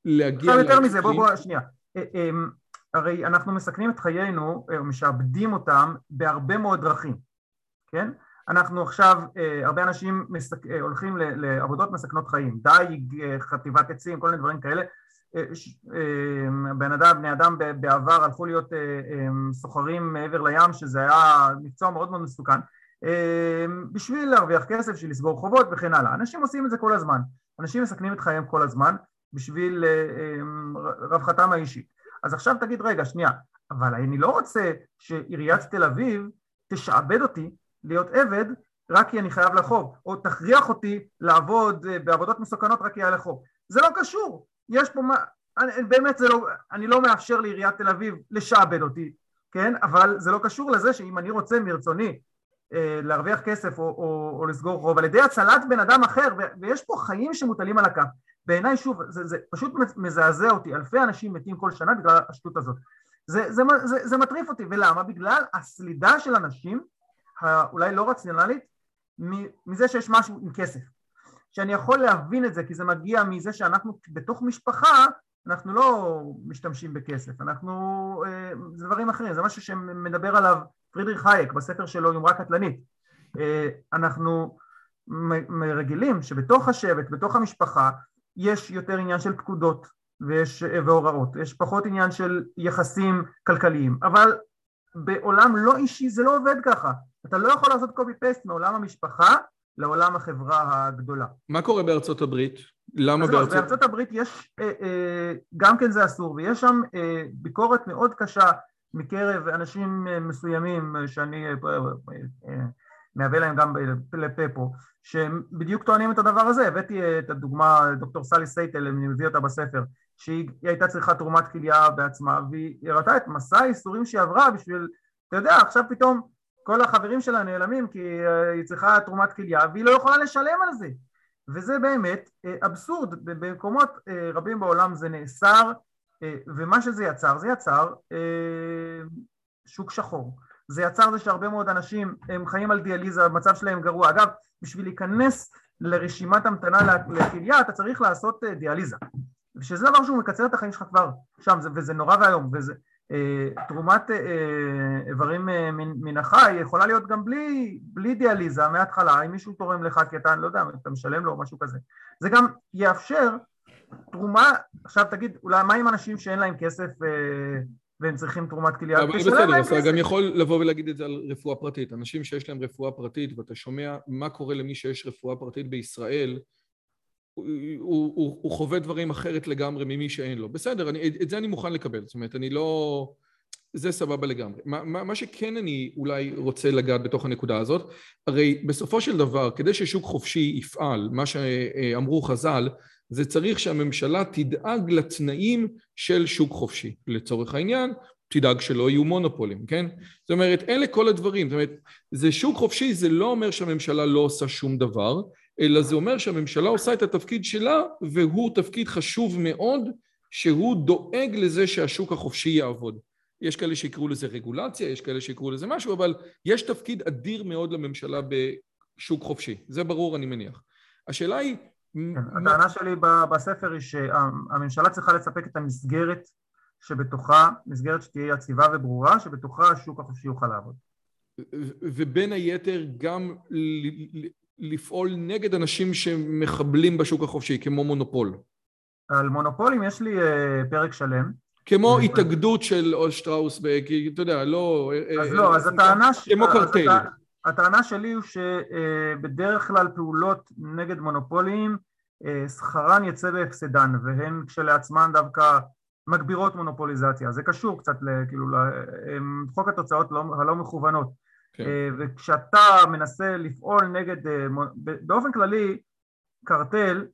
להגיע... עכשיו יותר מזה, בוא בוא, שנייה, אמ, הרי אנחנו מסכנים את חיינו, משעבדים אותם בהרבה מאוד דרכים, כן? אנחנו עכשיו, אה, הרבה אנשים מסק... אה, הולכים לעבודות מסכנות חיים, דייג, אה, חטיבת עצים, כל מיני דברים כאלה. בן אדם, בני אדם בעבר הלכו להיות סוחרים מעבר לים, שזה היה מקצוע מאוד מאוד מסוכן, בשביל להרוויח כסף, בשביל לסגור חובות וכן הלאה. אנשים עושים את זה כל הזמן, אנשים מסכנים את חייהם כל הזמן בשביל רווחתם האישית. אז עכשיו תגיד, רגע, שנייה, אבל אני לא רוצה שעיריית תל אביב תשעבד אותי להיות עבד רק כי אני חייב לחוב, או תכריח אותי לעבוד אה, בעבודות מסוכנות רק כי היה לחוב. זה לא קשור, יש פה מה... אני, באמת זה לא... אני לא מאפשר לעיריית תל אביב לשעבד אותי, כן? אבל זה לא קשור לזה שאם אני רוצה מרצוני אה, להרוויח כסף או, או, או לסגור חוב על ידי הצלת בן אדם אחר, ויש פה חיים שמוטלים על הכף. בעיניי שוב, זה, זה פשוט מזעזע אותי, אלפי אנשים מתים כל שנה בגלל השטות הזאת. זה, זה, זה, זה מטריף אותי, ולמה? בגלל הסלידה של אנשים האולי לא רציונלית מזה שיש משהו עם כסף. שאני יכול להבין את זה כי זה מגיע מזה שאנחנו בתוך משפחה אנחנו לא משתמשים בכסף, אנחנו, אה, זה דברים אחרים, זה משהו שמדבר עליו פרידריך הייק בספר שלו יומרה קטלנית. אה, אנחנו מרגילים שבתוך השבט, בתוך המשפחה, יש יותר עניין של פקודות ויש, והוראות, יש פחות עניין של יחסים כלכליים, אבל בעולם לא אישי זה לא עובד ככה, אתה לא יכול לעשות קופי פייסט מעולם המשפחה לעולם החברה הגדולה. מה קורה בארצות הברית? למה בארצות... בארצות הברית יש, אה, אה, גם כן זה אסור, ויש שם אה, ביקורת מאוד קשה מקרב אנשים מסוימים שאני מהווה להם גם לפה פה, שהם בדיוק טוענים את הדבר הזה, הבאתי את הדוגמה, דוקטור סלי סייטל, אני מביא אותה בספר, שהיא הייתה צריכה תרומת כליה בעצמה, והיא הראתה את מסע הייסורים שהיא עברה בשביל, אתה יודע, עכשיו פתאום כל החברים שלה נעלמים כי היא צריכה תרומת כליה והיא לא יכולה לשלם על זה וזה באמת אבסורד, במקומות רבים בעולם זה נאסר ומה שזה יצר, זה יצר שוק שחור זה יצר זה שהרבה מאוד אנשים הם חיים על דיאליזה, המצב שלהם גרוע. אגב, בשביל להיכנס לרשימת המתנה לכליה אתה צריך לעשות אה, דיאליזה. ושזה דבר שהוא מקצר את החיים שלך כבר שם, וזה נורא ואיום, וזה... אה, תרומת אה, איברים מן החי יכולה להיות גם בלי, בלי דיאליזה מההתחלה, אם מישהו תורם לך כי אתה, לא יודע, אתה משלם לו או משהו כזה. זה גם יאפשר תרומה, עכשיו תגיד, אולי מה עם אנשים שאין להם כסף והם צריכים תרומת כליה. אבל בסדר, אתה גם יכול לבוא ולהגיד את זה על רפואה פרטית. אנשים שיש להם רפואה פרטית ואתה שומע מה קורה למי שיש רפואה פרטית בישראל, הוא, הוא, הוא, חווה דברים אחרת לגמרי ממי שאין לו. בסדר, אני, את זה אני מוכן לקבל, זאת אומרת, אני לא... זה סבבה לגמרי. מה, מה, מה שכן אני אולי רוצה לגעת בתוך הנקודה הזאת, הרי בסופו של דבר, כדי ששוק חופשי יפעל, מה שאמרו חז"ל, זה צריך שהממשלה תדאג לתנאים של שוק חופשי. לצורך העניין, תדאג שלא יהיו מונופולים, כן? זאת אומרת, אלה כל הדברים. זאת אומרת, זה שוק חופשי, זה לא אומר שהממשלה לא עושה שום דבר, אלא זה אומר שהממשלה עושה את התפקיד שלה, והוא תפקיד חשוב מאוד, שהוא דואג לזה שהשוק החופשי יעבוד. יש כאלה שיקראו לזה רגולציה, יש כאלה שיקראו לזה משהו, אבל יש תפקיד אדיר מאוד לממשלה בשוק חופשי. זה ברור, אני מניח. השאלה היא, כן, הטענה שלי בספר היא שהממשלה צריכה לספק את המסגרת שבתוכה, מסגרת שתהיה יציבה וברורה, שבתוכה השוק החופשי יוכל לעבוד. ובין היתר גם לפעול נגד אנשים שמחבלים בשוק החופשי, כמו מונופול. על מונופולים יש לי אה, פרק שלם. כמו התאגדות של שטראוס, כי אתה יודע, לא... אז לא, אז הטענה... כמו קרטל. הטענה שלי הוא שבדרך כלל פעולות נגד מונופולים אה, שכרן יצא בהפסדן והן כשלעצמן דווקא מגבירות מונופוליזציה זה קשור קצת כאילו לחוק התוצאות לא, הלא מכוונות כן. אה, וכשאתה מנסה לפעול נגד אה, באופן כללי קרטל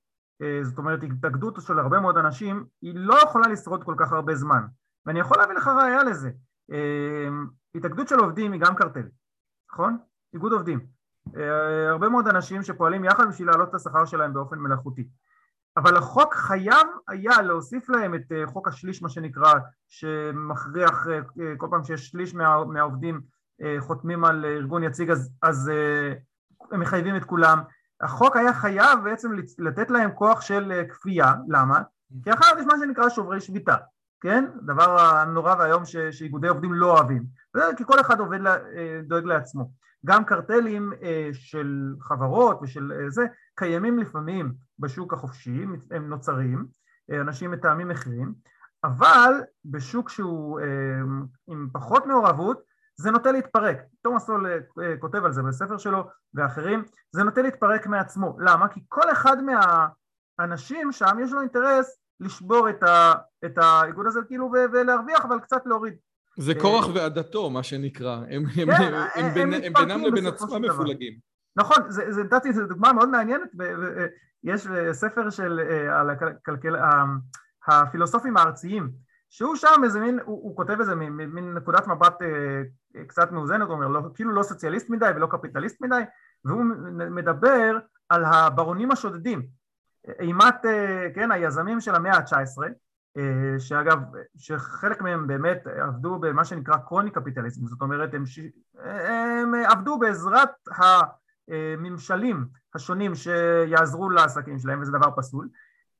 זאת אומרת התאגדות של הרבה מאוד אנשים היא לא יכולה לשרוד כל כך הרבה זמן ואני יכול להביא לך ראייה לזה התאגדות של עובדים היא גם קרטל נכון? איגוד עובדים. אה, הרבה מאוד אנשים שפועלים יחד בשביל להעלות את השכר שלהם באופן מלאכותי. אבל החוק חייב היה להוסיף להם את אה, חוק השליש מה שנקרא, שמכריח אה, כל פעם שיש שליש מה, מהעובדים חותמים על ארגון יציג אז, אז הם מחייבים את כולם. החוק היה חייב בעצם לתת להם כוח של כפייה, למה? כי אחרת יש מה שנקרא שוברי שביתה, כן? דבר הנורא והיום שאיגודי עובדים לא אוהבים, כי כל אחד עובד, דואג לעצמו. גם קרטלים אה, של חברות ושל אה, זה קיימים לפעמים בשוק החופשי, הם נוצרים, אה, אנשים מתאמים מחירים, אבל בשוק שהוא עם פחות מעורבות זה נוטה להתפרק. תומאס סול כותב על זה בספר שלו ואחרים, זה נוטה להתפרק מעצמו. למה? כי כל אחד מהאנשים שם יש לו אינטרס לשבור את, ה, את האיגוד הזה כאילו ולהרוויח אבל קצת להוריד זה קורח אה, ועדתו, מה שנקרא. הם, כן, הם, הם, הם, הם בינם לבין עצמם מפולגים. נכון, נתתי, זו דוגמה מאוד מעניינת, יש ספר של, אה, על הכלכל, הפילוסופים הארציים, שהוא שם איזה מין, הוא, הוא כותב איזה מין, מין נקודת מבט אה, קצת מאוזנת, הוא אומר, לא, כאילו לא סוציאליסט מדי ולא קפיטליסט מדי, והוא מדבר על הברונים השודדים, אימת, כן, היזמים של המאה ה-19, אה, שאגב, שחלק מהם באמת עבדו במה שנקרא קרוני קפיטליזם, זאת אומרת הם, ש... הם עבדו בעזרת הממשלים השונים שיעזרו לעסקים שלהם וזה דבר פסול,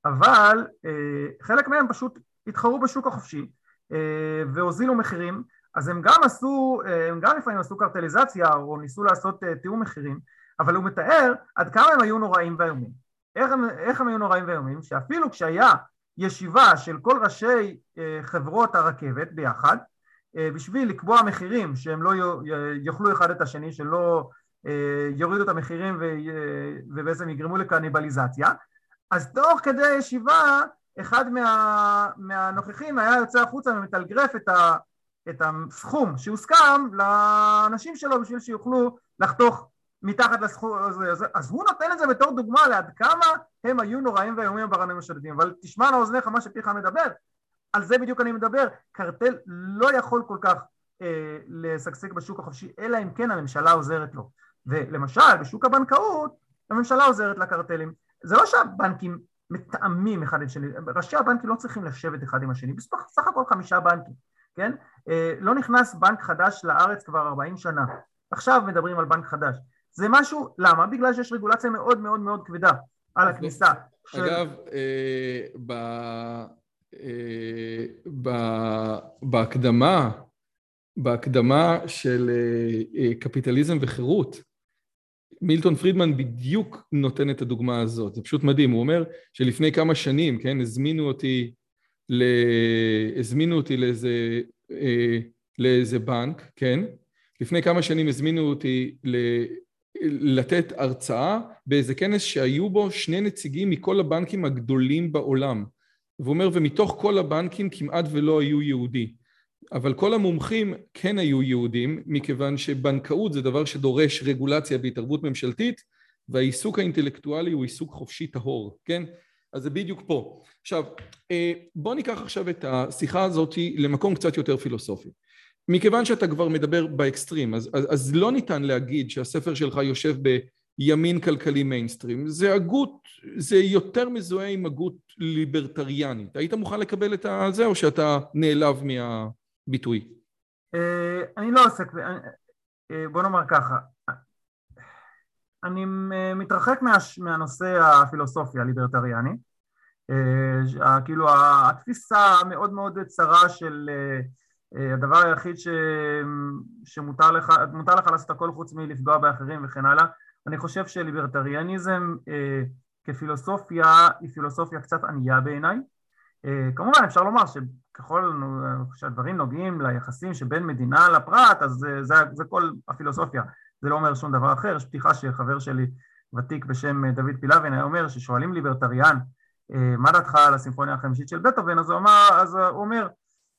אבל אה, חלק מהם פשוט התחרו בשוק החופשי אה, והוזילו מחירים, אז הם גם עשו, הם גם לפעמים עשו קרטליזציה או ניסו לעשות תיאום מחירים, אבל הוא מתאר עד כמה הם היו נוראים ואיומים. איך איך הם היו נוראים ואיומים? שאפילו כשהיה ישיבה של כל ראשי אה, חברות הרכבת ביחד אה, בשביל לקבוע מחירים שהם לא יאכלו אחד את השני, שלא אה, יורידו את המחירים ובעצם יגרמו לקניבליזציה אז תוך כדי הישיבה אחד מה, מהנוכחים היה יוצא החוצה ומתלגרף את, ה, את הסכום שהוסכם לאנשים שלו בשביל שיוכלו לחתוך מתחת לסכום הזה, אז הוא נותן את זה בתור דוגמה לעד כמה הם היו נוראים ואיומים ברנים השודדים, אבל תשמע לאוזניך מה שפיך מדבר, על זה בדיוק אני מדבר, קרטל לא יכול כל כך אה, לשגשג בשוק החופשי, אלא אם כן הממשלה עוזרת לו. ולמשל, בשוק הבנקאות, הממשלה עוזרת לקרטלים. זה לא שהבנקים מתאמים אחד עם שני, ראשי הבנקים לא צריכים לשבת אחד עם השני, בסך הכל חמישה בנקים, כן? אה, לא נכנס בנק חדש לארץ כבר 40 שנה, עכשיו מדברים על בנק חדש. זה משהו, למה? בגלל שיש רגולציה מאוד מאוד מאוד כבדה על הכניסה. אגב, אה, ב... אה, ב... בהקדמה, בהקדמה של קפיטליזם וחירות, מילטון פרידמן בדיוק נותן את הדוגמה הזאת, זה פשוט מדהים, הוא אומר שלפני כמה שנים, כן, הזמינו אותי. הזמינו אותי לאיזה, אה, לאיזה בנק, כן, לפני כמה שנים הזמינו אותי ל... לתת הרצאה באיזה כנס שהיו בו שני נציגים מכל הבנקים הגדולים בעולם. והוא אומר, ומתוך כל הבנקים כמעט ולא היו יהודי. אבל כל המומחים כן היו יהודים, מכיוון שבנקאות זה דבר שדורש רגולציה והתערבות ממשלתית, והעיסוק האינטלקטואלי הוא עיסוק חופשי טהור, כן? אז זה בדיוק פה. עכשיו, אה, בוא ניקח עכשיו את השיחה הזאת למקום קצת יותר פילוסופי. מכיוון שאתה כבר מדבר באקסטרים, אז, אז, אז לא ניתן להגיד שהספר שלך יושב בימין כלכלי מיינסטרים, זה הגות, זה יותר מזוהה עם הגות ליברטריאנית. היית מוכן לקבל את זה או שאתה נעלב מה... ביטוי? אה, אני לא עוסק, אה, בוא נאמר ככה, אני מתרחק מה, מהנושא הפילוסופי הליברטריאני, אה, כאילו התפיסה המאוד מאוד צרה של הדבר היחיד ש, שמותר לך, לך לעשות הכל חוץ מלפגוע באחרים וכן הלאה, אני חושב שליברטריאניזם כפילוסופיה היא פילוסופיה קצת ענייה בעיניי, כמובן אפשר לומר ככל שהדברים נוגעים ליחסים שבין מדינה לפרט, אז זה, זה, זה כל הפילוסופיה, זה לא אומר שום דבר אחר. יש פתיחה שחבר שלי ותיק בשם דוד פילאבין היה אומר, ששואלים ליברטריאן, אה, מה דעתך על הסימפוניה החמישית של בטהובן, אז אז הוא אומר,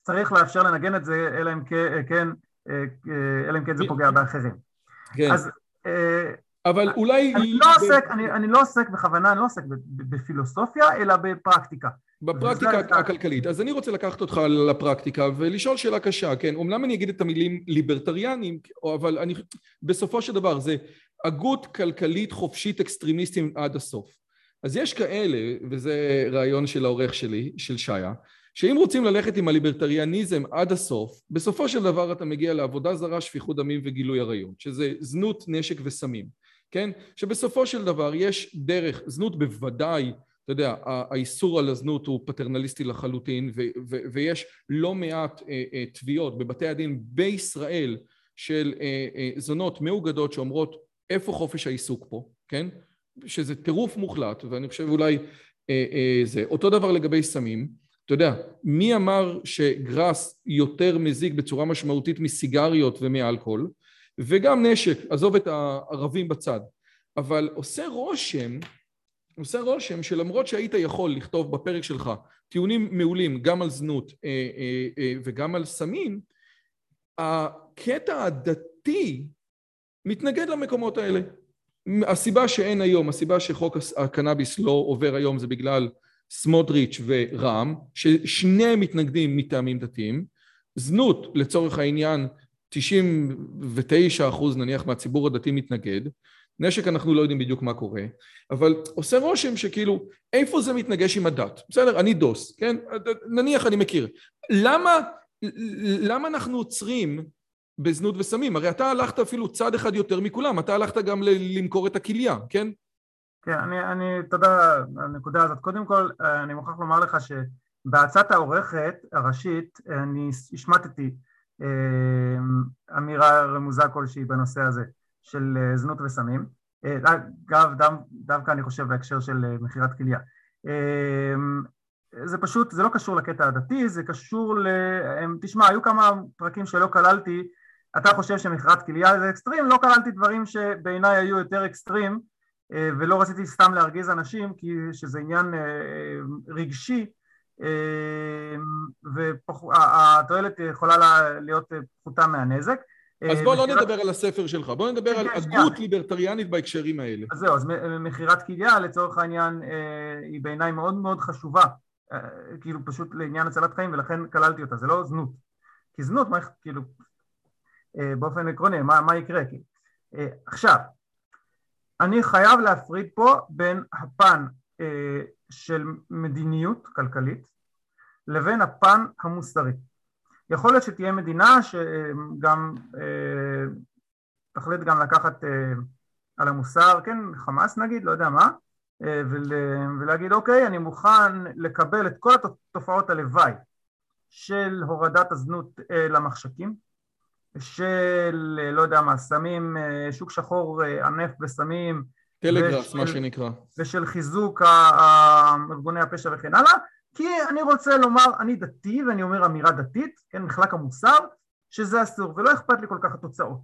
צריך לאפשר לנגן את זה, אלא אם כן, אה, אה, אלא אם כן זה פוגע באחרים. כן. אז אבל אולי... אני לא עוסק, אני, אני לא עוסק בכוונה, אני לא עוסק בפילוסופיה, אלא בפרקטיקה. בפרקטיקה הכלכלית. אז אני רוצה לקחת אותך לפרקטיקה ולשאול שאלה קשה, כן? אומנם אני אגיד את המילים ליברטריאנים, אבל אני... בסופו של דבר זה הגות כלכלית חופשית אקסטרימיסטים עד הסוף. אז יש כאלה, וזה רעיון של העורך שלי, של שעיה, שאם רוצים ללכת עם הליברטריאניזם עד הסוף, בסופו של דבר אתה מגיע לעבודה זרה, שפיכות דמים וגילוי עריות, שזה זנות, נשק וסמים, כן? שבסופו של דבר יש דרך, זנות בוודאי אתה יודע, האיסור על הזנות הוא פטרנליסטי לחלוטין ו- ו- ויש לא מעט אה, אה, תביעות בבתי הדין בישראל של אה, אה, זונות מאוגדות שאומרות איפה חופש העיסוק פה, כן? שזה טירוף מוחלט ואני חושב אולי אה, אה, זה. אותו דבר לגבי סמים, אתה יודע, מי אמר שגראס יותר מזיק בצורה משמעותית מסיגריות ומאלכוהול וגם נשק, עזוב את הערבים בצד, אבל עושה רושם עושה רושם שלמרות שהיית יכול לכתוב בפרק שלך טיעונים מעולים גם על זנות אה, אה, אה, וגם על סמים, הקטע הדתי מתנגד למקומות האלה. הסיבה שאין היום, הסיבה שחוק הקנאביס לא עובר היום זה בגלל סמוטריץ' ורע"מ, ששניהם מתנגדים מטעמים דתיים. זנות, לצורך העניין, 99 אחוז נניח מהציבור הדתי מתנגד. נשק אנחנו לא יודעים בדיוק מה קורה, אבל עושה רושם שכאילו איפה זה מתנגש עם הדת, בסדר, אני דוס, כן, נניח אני מכיר, למה, למה אנחנו עוצרים בזנות וסמים? הרי אתה הלכת אפילו צעד אחד יותר מכולם, אתה הלכת גם למכור את הכליה, כן? כן, אני, אני, תודה על הנקודה הזאת. קודם כל, אני מוכרח לומר לך שבעצת העורכת הראשית אני השמטתי אה, אמירה רמוזה כלשהי בנושא הזה. של אה, זנות וסמים, אה, אגב דווקא אני חושב בהקשר של אה, מכירת כליה. זה פשוט, זה לא קשור לקטע הדתי, זה קשור ל... תשמע, היו כמה פרקים שלא כללתי, אתה חושב שמכירת כליה זה אקסטרים, לא כללתי דברים שבעיניי היו יותר אקסטרים ולא רציתי סתם להרגיז אנשים כי שזה עניין רגשי והתועלת יכולה להיות פחותה מהנזק אז בוא לא נדבר על הספר שלך, בוא נדבר על הגות ליברטריאנית בהקשרים האלה. אז זהו, אז מכירת כליה לצורך העניין אה, היא בעיניי מאוד מאוד חשובה, אה, כאילו פשוט לעניין הצלת חיים ולכן כללתי אותה, זה לא זנות. כי זנות, מה, כאילו, באופן עקרוני, מה, מה יקרה? עכשיו, אני חייב להפריד פה בין הפן של מדיניות כלכלית לבין הפן המוסרי. יכול להיות שתהיה מדינה שגם תחליט גם לקחת על המוסר, כן, חמאס נגיד, לא יודע מה, אה, ולהגיד אוקיי, אני מוכן לקבל את כל התופעות הלוואי של הורדת הזנות אה, למחשכים, של אה, לא יודע מה, סמים, שוק שחור ענף טלגראס מה שנקרא, ושל חיזוק ארגוני הפשע וכן הלאה, כי אני רוצה לומר, אני דתי ואני אומר אמירה דתית, כן, מחלק המוסר, שזה אסור, ולא אכפת לי כל כך התוצאות.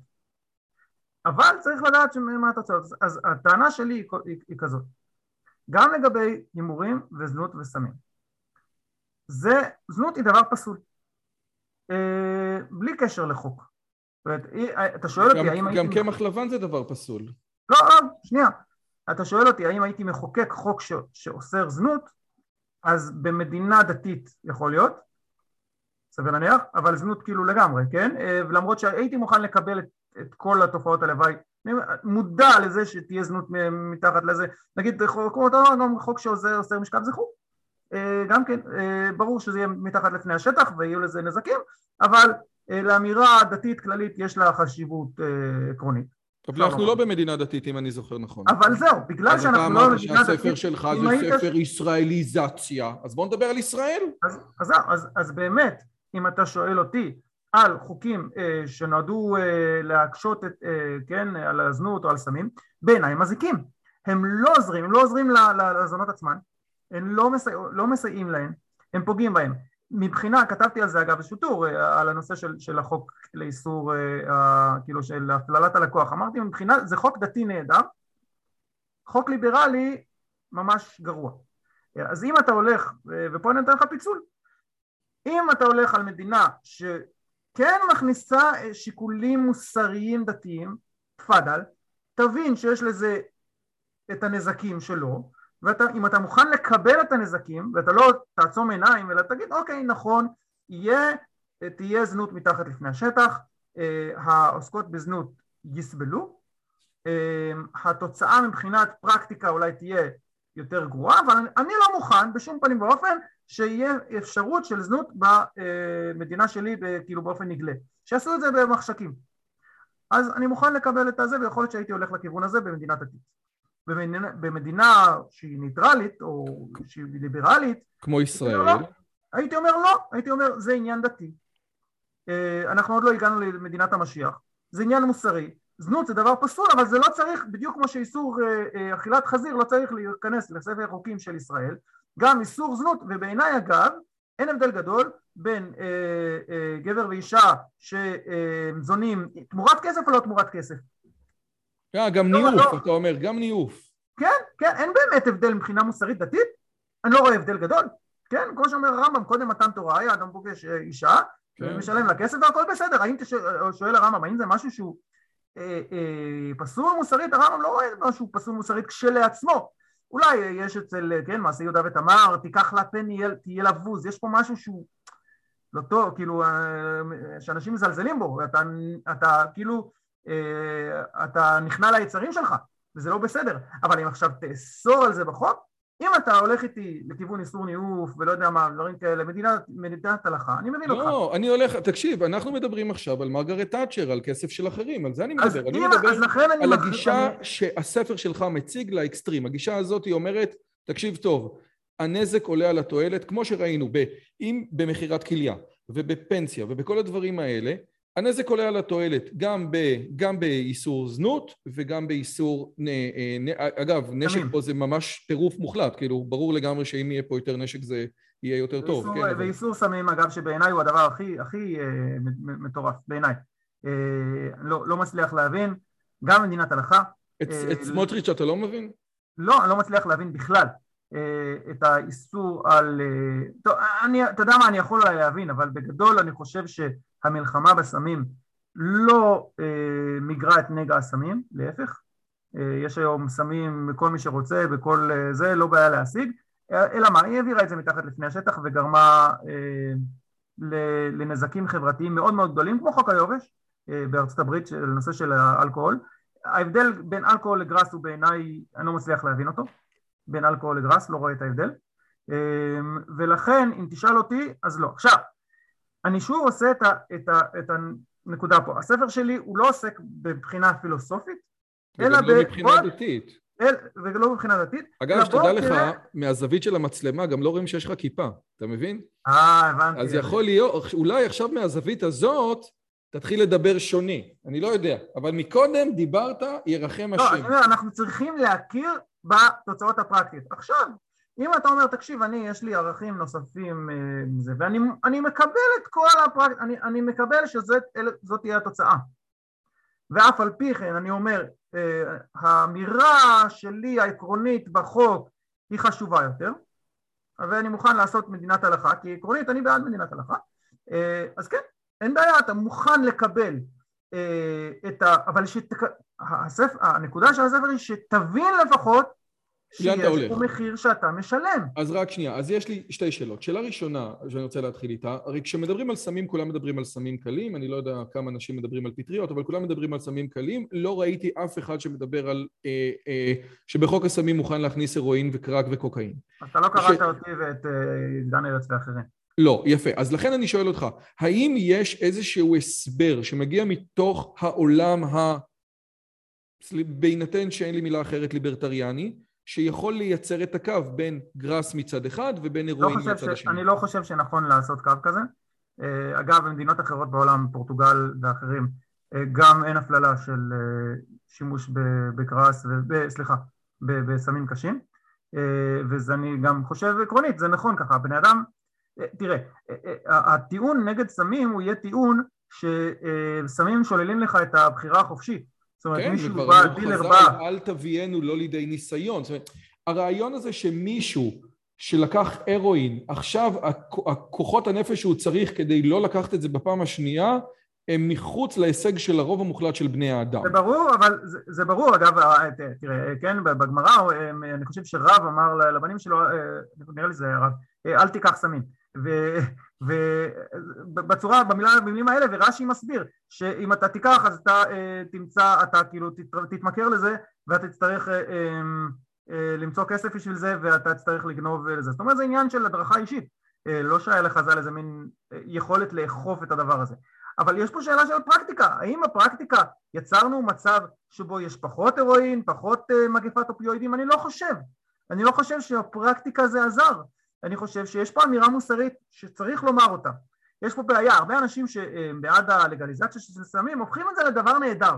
אבל צריך לדעת מה התוצאות. אז הטענה שלי היא, היא, היא כזאת, גם לגבי הימורים וזנות וסמים. זה, זנות היא דבר פסול, אה, בלי קשר לחוק. זאת אומרת, אתה שואל אותי האם הייתי... גם קמח לבן זה דבר פסול. לא, לא, שנייה. אתה שואל אותי האם הייתי מחוקק חוק ש, שאוסר זנות, אז במדינה דתית יכול להיות, סביר להניח, אבל זנות כאילו לגמרי, כן? אה, ולמרות שהייתי מוכן לקבל את את כל התופעות הלוואי, אני מודע לזה שתהיה זנות מתחת לזה, נגיד גם חוק שאוסר משכב זכור, אה, גם כן אה, ברור שזה יהיה מתחת לפני השטח ויהיו לזה נזקים, אבל לאמירה דתית כללית יש לה חשיבות עקרונית. אבל אנחנו לא במדינה דתית אם אני זוכר נכון. אבל זהו, בגלל שאנחנו לא במדינה דתית... אז אתה אמרת שהספר שלך זה ספר ישראליזציה, אז בוא נדבר על ישראל. אז באמת, אם אתה שואל אותי על חוקים אה, שנועדו אה, להקשות את, אה, כן, על הזנות או על סמים, בעיניי הם מזיקים. הם לא עוזרים, הם לא עוזרים לזונות עצמן, הם לא, לא מסייעים להן, הם פוגעים בהן. מבחינה, כתבתי על זה אגב איזשהו טור, אה, על הנושא של, של החוק לאיסור, אה, כאילו של הפללת הלקוח. אמרתי מבחינה, זה חוק דתי נהדר, חוק ליברלי ממש גרוע. אז אם אתה הולך, ופה אני נותן לך פיצול, אם אתה הולך על מדינה ש... כן מכניסה אה, שיקולים מוסריים דתיים, תפאדל, תבין שיש לזה את הנזקים שלו, ואם אתה מוכן לקבל את הנזקים, ואתה לא תעצום עיניים, אלא תגיד אוקיי נכון, יהיה, אה, תהיה זנות מתחת לפני השטח, אה, העוסקות בזנות יסבלו, התוצאה מבחינת פרקטיקה אולי תהיה יותר גרועה, אבל אני לא מוכן בשום פנים ואופן שיהיה אפשרות של זנות במדינה שלי כאילו באופן נגלה, שיעשו את זה במחשכים. אז אני מוכן לקבל את הזה ויכול להיות שהייתי הולך לכיוון הזה במדינה דתית. במדינה, במדינה שהיא ניטרלית או שהיא ליברלית כמו ישראל. לא, הייתי אומר לא, הייתי אומר זה עניין דתי. אה, אנחנו עוד לא הגענו למדינת המשיח. זה עניין מוסרי. זנות זה דבר פסול אבל זה לא צריך בדיוק כמו שאיסור אה, אה, אכילת חזיר לא צריך להיכנס לספר החוקים של ישראל. גם איסור זנות, ובעיניי אגב, אין הבדל גדול בין אה, אה, גבר ואישה שזונים תמורת כסף או לא תמורת כסף. Yeah, גם לא, ניאוף, לא. אתה אומר, גם ניאוף. כן, כן, אין באמת הבדל מבחינה מוסרית דתית, אני לא רואה הבדל גדול, כן, כמו שאומר הרמב"ם, קודם מתן תורה היה אדם פוגש אה, אישה, כן. משלם לה כסף והכל בסדר, האם תשאל, שואל הרמב"ם, האם זה משהו שהוא אה, אה, פסול מוסרית, הרמב"ם לא רואה משהו פסול מוסרית כשלעצמו, אולי יש אצל, כן, מעשי יהודה ותמר, תיקח לה פן תהיה לבוז, יש פה משהו שהוא לא טוב, כאילו, אה, שאנשים מזלזלים בו, אתה, אתה כאילו, אה, אתה נכנע ליצרים שלך, וזה לא בסדר, אבל אם עכשיו תאסור על זה בחוק, אם אתה הולך איתי לכיוון איסור ניאוף ולא יודע מה, דברים כאלה, מדינת, מדינת הלכה, אני מבין לא, אותך. לא, אני הולך, תקשיב, אנחנו מדברים עכשיו על מרגרט תאצ'ר, על כסף של אחרים, על זה אני מדבר. אני מדבר על הגישה אני... שהספר שלך מציג לאקסטרים. הגישה הזאת היא אומרת, תקשיב טוב, הנזק עולה על התועלת, כמו שראינו, אם במכירת כליה ובפנסיה ובכל הדברים האלה, הנזק עולה על התועלת, גם, ב, גם באיסור זנות וגם באיסור, נ, אה, נ, אגב, נשק פה זה ממש טירוף מוחלט, כאילו, ברור לגמרי שאם יהיה פה יותר נשק זה יהיה יותר טוב. ואיסור, כן, ואיסור אבל... סמים, אגב, שבעיניי הוא הדבר הכי, הכי אה, מטורף, בעיניי. אה, לא, לא מצליח להבין, גם מדינת הלכה. את, אה, את סמוטריץ' אתה לא מבין? לא, אני לא מצליח להבין בכלל אה, את האיסור על... אה, טוב, אני, אתה יודע מה, אני יכול להבין, אבל בגדול אני חושב ש... המלחמה בסמים לא אה, מיגרה את נגע הסמים, להפך, אה, יש היום סמים מכל מי שרוצה, בכל אה, זה, לא בעיה להשיג, אה, אלא מה, היא העבירה את זה מתחת לפני השטח וגרמה אה, לנזקים חברתיים מאוד מאוד גדולים, כמו חוק היובש, בארצות הברית של נושא של האלכוהול. ההבדל בין אלכוהול לגראס הוא בעיניי, אני לא מצליח להבין אותו, בין אלכוהול לגראס, לא רואה את ההבדל. ולכן אם תשאל אותי אז לא. עכשיו, אני שוב עושה את, ה, את, ה, את הנקודה פה, הספר שלי הוא לא עוסק בבחינה פילוסופית, אלא לא מבחינה דתית. אל, ולא מבחינה דתית. אגב, שתדע לך, תראה... מהזווית של המצלמה גם לא רואים שיש לך כיפה, אתה מבין? אה, הבנתי. אז יכול להיות, אולי עכשיו מהזווית הזאת תתחיל לדבר שונה, אני לא יודע, אבל מקודם דיברת, ירחם השם. לא, אני אומר, אנחנו צריכים להכיר בתוצאות הפרקטיות. עכשיו, אם אתה אומר, תקשיב, אני, יש לי ערכים נוספים מזה, אה, ואני מקבל את כל הפרקטיות, אני, אני מקבל שזאת תהיה התוצאה. ואף על פי כן, אני אומר, אה, האמירה שלי העקרונית בחוק היא חשובה יותר, ואני מוכן לעשות מדינת הלכה, כי עקרונית אני בעד מדינת הלכה, אה, אז כן, אין בעיה, אתה מוכן לקבל את ה... אבל שתק... הספר, הנקודה של הספר היא שתבין לפחות שיש פה מחיר שאתה משלם. אז רק שנייה, אז יש לי שתי שאלות. שאלה ראשונה שאני רוצה להתחיל איתה, הרי כשמדברים על סמים כולם מדברים על סמים קלים, אני לא יודע כמה אנשים מדברים על פטריות, אבל כולם מדברים על סמים קלים, לא ראיתי אף אחד שמדבר על, אה, אה, שבחוק הסמים מוכן להכניס הרואין וקרק וקוקאין. אתה לא קראת ש... אותי ואת אה, דן ארץ ואחרים. לא, יפה. אז לכן אני שואל אותך, האם יש איזשהו הסבר שמגיע מתוך העולם ה... בהינתן שאין לי מילה אחרת ליברטריאני, שיכול לייצר את הקו בין גראס מצד אחד ובין הירואין לא מצד ש... השני. אני לא חושב שנכון לעשות קו כזה. אה, אגב, במדינות אחרות בעולם, פורטוגל ואחרים, אה, גם אין הפללה של אה, שימוש בגראס, סליחה, בסמים קשים. וזה אני גם חושב עקרונית, זה נכון ככה, בני אדם, תראה, הטיעון נגד סמים הוא יהיה טיעון שסמים שוללים לך את הבחירה החופשית זאת אומרת, כן, מישהו בא, דילר בא... אל תביאנו לא לידי ניסיון. זאת אומרת, הרעיון הזה שמישהו שלקח הרואין, עכשיו הכוחות הנפש שהוא צריך כדי לא לקחת את זה בפעם השנייה, הם מחוץ להישג של הרוב המוחלט של בני האדם. זה ברור, אבל זה, זה ברור, אגב, אה, תראה, כן, בגמרא, אה, אני חושב שרב אמר לבנים שלו, אה, נראה לי זה רב, אל תיקח סמים. ובצורה, במילה, במילים האלה, ורש"י מסביר שאם אתה תיקח אז אתה אה, תמצא, אתה כאילו תתמכר לזה ואתה תצטרך אה, אמ, אה, למצוא כסף בשביל זה ואתה תצטרך לגנוב לזה. זאת אומרת זה עניין של הדרכה אישית, אה, לא שהיה לחז"ל איזה מין אה, יכולת לאכוף את הדבר הזה. אבל יש פה שאלה של פרקטיקה, האם הפרקטיקה יצרנו מצב שבו יש פחות הירואין, פחות אה, מגפת אופיואידים? אני לא חושב. אני לא חושב שהפרקטיקה זה עזר. אני חושב שיש פה אמירה מוסרית שצריך לומר אותה. יש פה בעיה, הרבה אנשים שבעד הלגליזציה של סמים הופכים את זה לדבר נהדר.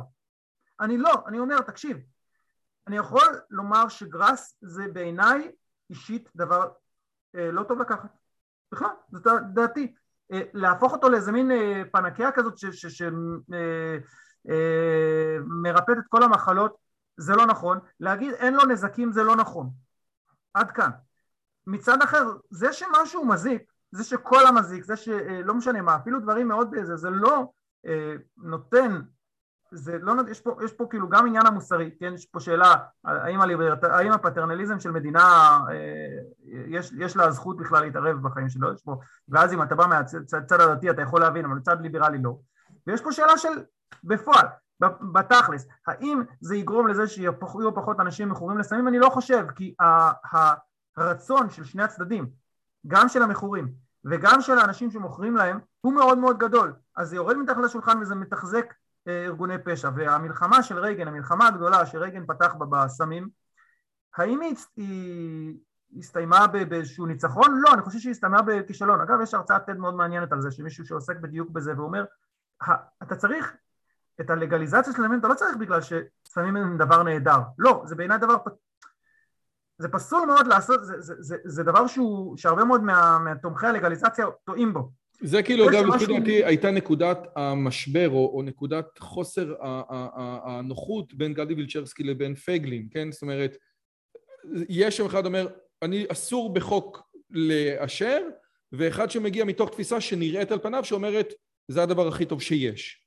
אני לא, אני אומר, תקשיב, אני יכול לומר שגראס זה בעיניי אישית דבר אה, לא טוב לקחת. בכלל, זאת דעתי. אה, להפוך אותו לאיזה מין אה, פנקיה כזאת שמרפאת אה, אה, את כל המחלות זה לא נכון, להגיד אין לו נזקים זה לא נכון. עד כאן. מצד אחר, זה שמשהו מזיק, זה שכל המזיק, זה שלא משנה מה, אפילו דברים מאוד זה, זה לא אה, נותן, זה לא, יש פה, יש פה כאילו גם עניין המוסרי, כן, יש פה שאלה האם, הליברט, האם הפטרנליזם של מדינה, אה, יש, יש לה זכות בכלל להתערב בחיים שלו, יש פה, ואז אם אתה בא מהצד הדתי אתה יכול להבין, אבל מצד ליברלי לא, ויש פה שאלה של בפועל, בתכלס, האם זה יגרום לזה שיהיו פחות אנשים מכורים לסמים? אני לא חושב, כי ה... ה הרצון של שני הצדדים, גם של המכורים וגם של האנשים שמוכרים להם, הוא מאוד מאוד גדול. אז זה יורד מתחת לשולחן וזה מתחזק אה, ארגוני פשע. והמלחמה של רייגן, המלחמה הגדולה שרייגן פתח בה בסמים, האם היא, היא הסתיימה באיזשהו ניצחון? לא, אני חושב שהיא הסתיימה בכישלון. אגב, יש הרצאת TED מאוד מעניינת על זה, שמישהו שעוסק בדיוק בזה ואומר, אתה צריך את הלגליזציה של סמים, אתה לא צריך בגלל שסמים הם דבר נהדר. לא, זה בעיניי דבר זה פסול מאוד לעשות, זה, זה, זה, זה דבר שהוא, שהרבה מאוד מה, מהתומכי הלגליזציה טועים בו. זה כאילו, אגב, לפי דעתי. הייתה נקודת המשבר, או, או נקודת חוסר הנוחות בין גדי וילצ'רסקי לבין פייגלין, כן? זאת אומרת, יש שם אחד אומר, אני אסור בחוק לאשר, ואחד שמגיע מתוך תפיסה שנראית על פניו, שאומרת, זה הדבר הכי טוב שיש.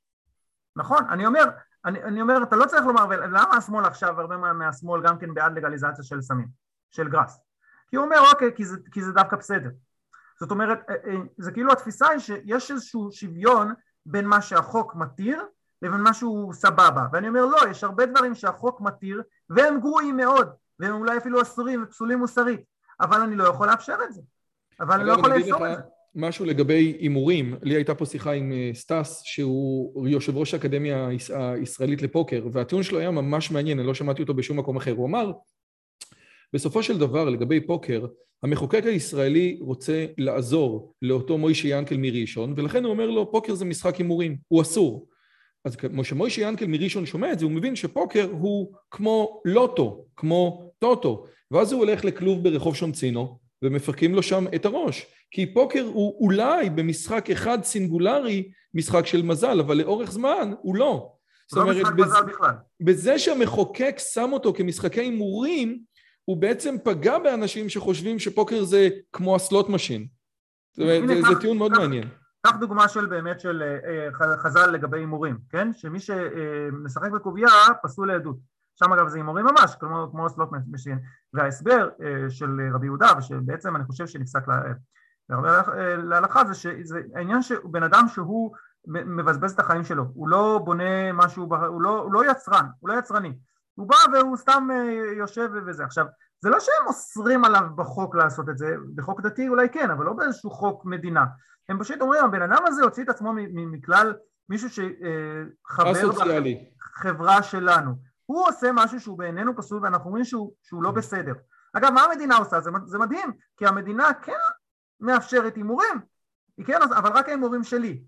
נכון, אני אומר, אני, אני אומר, אתה לא צריך לומר, ולמה השמאל עכשיו, הרבה מהשמאל גם כן בעד לגליזציה של סמים? של גראס. כי הוא אומר אוקיי כי זה, כי זה דווקא בסדר. זאת אומרת אה, אה, זה כאילו התפיסה היא שיש איזשהו שוויון בין מה שהחוק מתיר לבין משהו סבבה. ואני אומר לא יש הרבה דברים שהחוק מתיר והם גרועים מאוד והם אולי אפילו אסורים ופסולים מוסרית אבל אני לא יכול לאפשר את זה. אבל אני לא יכול לאסור את זה. משהו לגבי הימורים, לי הייתה פה שיחה עם אה, סטאס שהוא יושב ראש האקדמיה הישראלית לפוקר והטיעון שלו היה ממש מעניין, אני לא שמעתי אותו בשום מקום אחר, הוא אמר בסופו של דבר לגבי פוקר המחוקק הישראלי רוצה לעזור לאותו מוישי ינקל מראשון ולכן הוא אומר לו פוקר זה משחק הימורים, הוא אסור. אז כמו שמוישי ינקל מראשון שומע את זה הוא מבין שפוקר הוא כמו לוטו, כמו טוטו. ואז הוא הולך לכלוב ברחוב שונצינו ומפרקים לו שם את הראש. כי פוקר הוא אולי במשחק אחד סינגולרי משחק של מזל אבל לאורך זמן הוא לא. זאת אומרת, בזה, בזה שהמחוקק שם אותו כמשחקי הימורים הוא בעצם פגע באנשים שחושבים שפוקר זה כמו ה slot machine. זאת אומרת, זה טיעון מאוד מעניין. קח דוגמה של באמת של אה, חז"ל לגבי הימורים, כן? שמי שמשחק בקובייה פסול לעדות. שם אגב זה הימורים ממש, כמו, כמו slot machine. וההסבר אה, של רבי יהודה, ושבעצם אני חושב שנפסק להלכה, זה שזה העניין שבן אדם שהוא מבזבז את החיים שלו, הוא לא בונה משהו, הוא לא, הוא לא יצרן, הוא לא יצרני. הוא בא והוא סתם אה, יושב וזה. עכשיו, זה לא שהם אוסרים עליו בחוק לעשות את זה, בחוק דתי אולי כן, אבל לא באיזשהו חוק מדינה. הם פשוט אומרים, הבן אדם הזה הוציא את עצמו מכלל מישהו שחבר בחברה שלנו. הוא עושה משהו שהוא בעינינו פסול ואנחנו אומרים שהוא, שהוא לא בסדר. אגב, מה המדינה עושה? זה, זה מדהים, כי המדינה כן מאפשרת הימורים, היא כן, אבל רק ההימורים שלי,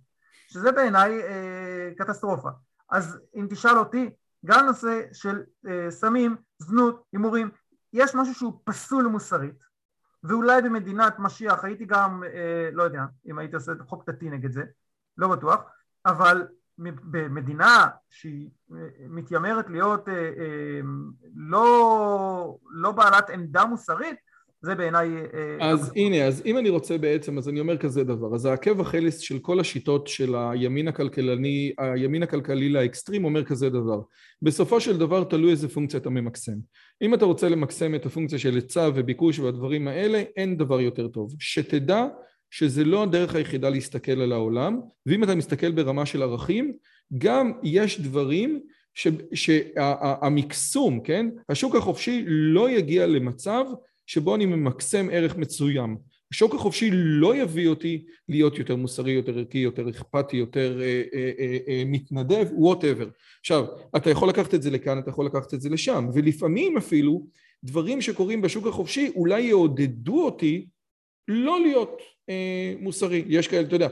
שזה בעיניי אה, קטסטרופה. אז אם תשאל אותי, גם נושא של אה, סמים, זנות, הימורים, יש משהו שהוא פסול מוסרית, ואולי במדינת משיח הייתי גם, אה, לא יודע, אם הייתי עושה חוק דתי נגד זה, לא בטוח, אבל במדינה שהיא אה, מתיימרת להיות אה, אה, לא, לא בעלת עמדה מוסרית, זה בעיניי... אה, אז הנה, אז אם אני רוצה בעצם, אז אני אומר כזה דבר, אז העקב החלס של כל השיטות של הימין הכלכלני, הימין הכלכלי לאקסטרים אומר כזה דבר, בסופו של דבר תלוי איזה פונקציה אתה ממקסם. אם אתה רוצה למקסם את הפונקציה של היצע וביקוש והדברים האלה, אין דבר יותר טוב. שתדע שזה לא הדרך היחידה להסתכל על העולם, ואם אתה מסתכל ברמה של ערכים, גם יש דברים שהמקסום, כן? השוק החופשי לא יגיע למצב שבו אני ממקסם ערך מסוים. השוק החופשי לא יביא אותי להיות יותר מוסרי, יותר ערכי, יותר אכפתי, יותר אה, אה, אה, אה, מתנדב, whatever. עכשיו, אתה יכול לקחת את זה לכאן, אתה יכול לקחת את זה לשם, ולפעמים אפילו דברים שקורים בשוק החופשי אולי יעודדו אותי לא להיות אה, מוסרי. יש כאלה, אתה יודע,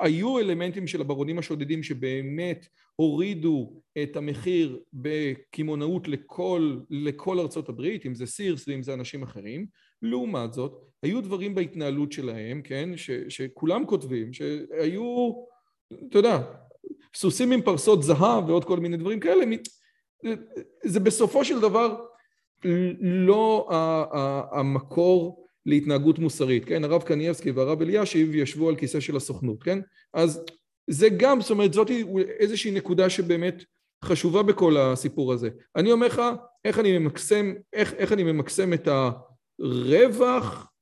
היו אלמנטים של הברונים השודדים שבאמת הורידו את המחיר בקמעונאות לכל, לכל ארצות הברית, אם זה סירס ואם זה אנשים אחרים. לעומת זאת, היו דברים בהתנהלות שלהם, כן, ש, שכולם כותבים, שהיו, אתה יודע, סוסים עם פרסות זהב ועוד כל מיני דברים כאלה, זה בסופו של דבר לא המקור להתנהגות מוסרית, כן? הרב קנייבסקי והרב אלישיב ישבו על כיסא של הסוכנות, כן? אז זה גם, זאת אומרת, זאת איזושהי נקודה שבאמת חשובה בכל הסיפור הזה. אני אומר לך, איך אני ממקסם, איך, איך אני ממקסם את הרווח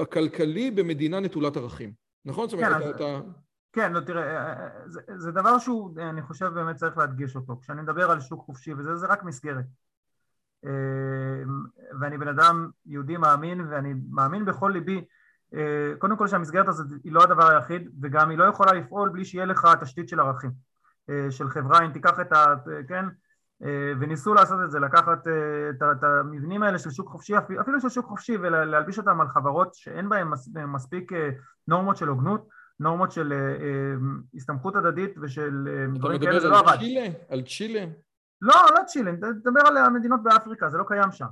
הכלכלי במדינה נטולת ערכים, נכון? זאת אומרת, כן, אתה... אתה... כן, לא, תראה, זה, זה דבר שהוא, אני חושב באמת צריך להדגיש אותו. כשאני מדבר על שוק חופשי וזה, זה רק מסגרת. ואני בן אדם יהודי מאמין ואני מאמין בכל ליבי קודם כל שהמסגרת הזאת היא לא הדבר היחיד וגם היא לא יכולה לפעול בלי שיהיה לך תשתית של ערכים של חברה אם תיקח את ה... כן וניסו לעשות את זה לקחת את, המבנים האלה של שוק חופשי אפילו של שוק חופשי ולהלביש אותם על חברות שאין בהן מספיק נורמות של הוגנות נורמות של הסתמכות הדדית ושל דברים כאלה זה לא עבד. אתה מדבר על צ'ילה? על צ'ילה? לא, לא צ'ילה, תדבר על המדינות באפריקה, זה לא קיים שם.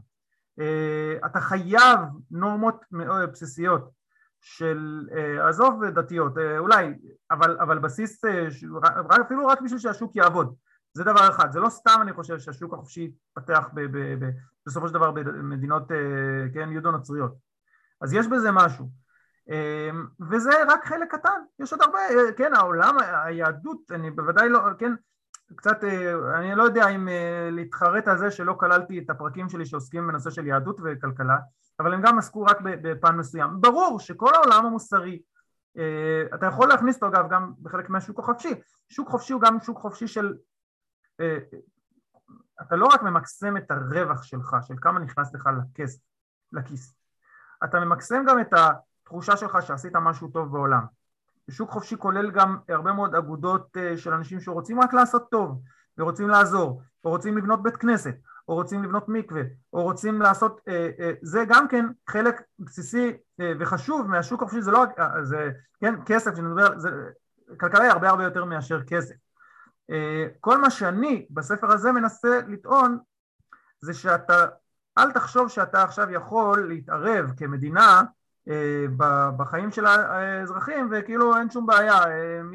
Uh, אתה חייב נורמות מאוד בסיסיות של, uh, עזוב דתיות, אולי, אבל, אבל בסיס, uh, אפילו רק בשביל שהשוק יעבוד. זה דבר אחד, זה לא סתם אני חושב שהשוק החופשי יתפתח בסופו של דבר במדינות, כן, יהודו-נוצריות. אז יש בזה משהו. וזה רק חלק קטן, יש עוד הרבה, כן, העולם, היהדות, אני בוודאי לא, כן, קצת, אה, אני לא יודע אם אה, להתחרט על זה שלא כללתי את הפרקים שלי שעוסקים בנושא של יהדות וכלכלה, אבל הם גם עסקו רק בפן מסוים. ברור שכל העולם המוסרי אה, אתה יכול להכניס אותו אגב גם בחלק מהשוק החופשי, שוק חופשי הוא גם שוק חופשי של, אתה לא רק ממקסם את הרווח שלך, של כמה נכנס לך לכיס, לכיס, אתה ממקסם גם את התחושה שלך שעשית משהו טוב בעולם. שוק חופשי כולל גם הרבה מאוד אגודות אה, של אנשים שרוצים רק לעשות טוב ורוצים לעזור, או רוצים לבנות בית כנסת, או רוצים לבנות מקווה, או רוצים לעשות, אה, אה, זה גם כן חלק בסיסי וחשוב מהשוק החופשי, זה לא, זה, כן, כסף, שאני מדבר, זה, כלכלה היא הרבה הרבה יותר מאשר כסף. כל מה שאני בספר הזה מנסה לטעון זה שאתה, אל תחשוב שאתה עכשיו יכול להתערב כמדינה בחיים של האזרחים וכאילו אין שום בעיה,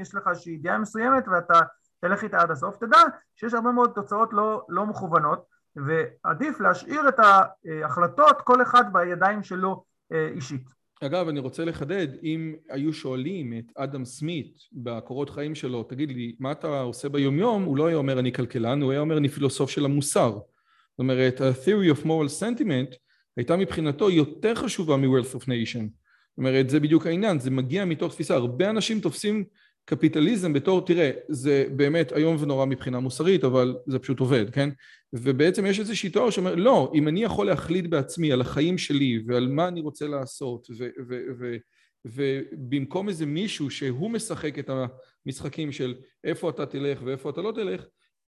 יש לך איזושהי ידיעה מסוימת ואתה תלך איתה עד הסוף, תדע שיש הרבה מאוד תוצאות לא, לא מכוונות ועדיף להשאיר את ההחלטות כל אחד בידיים שלו אה, אישית. אגב, אני רוצה לחדד, אם היו שואלים את אדם סמית בקורות חיים שלו, תגיד לי, מה אתה עושה ביומיום? הוא לא היה אומר אני כלכלן, הוא היה אומר אני פילוסוף של המוסר. זאת אומרת, ה-theory of moral sentiment הייתה מבחינתו יותר חשובה מ-wealth of nation. זאת אומרת, זה בדיוק העניין, זה מגיע מתוך תפיסה. הרבה אנשים תופסים קפיטליזם בתור, תראה, זה באמת איום ונורא מבחינה מוסרית, אבל זה פשוט עובד, כן? ובעצם יש איזושהי תיאוריה שאומר, לא, אם אני יכול להחליט בעצמי על החיים שלי ועל מה אני רוצה לעשות, ובמקום איזה מישהו שהוא משחק את המשחקים של איפה אתה תלך ואיפה אתה לא תלך,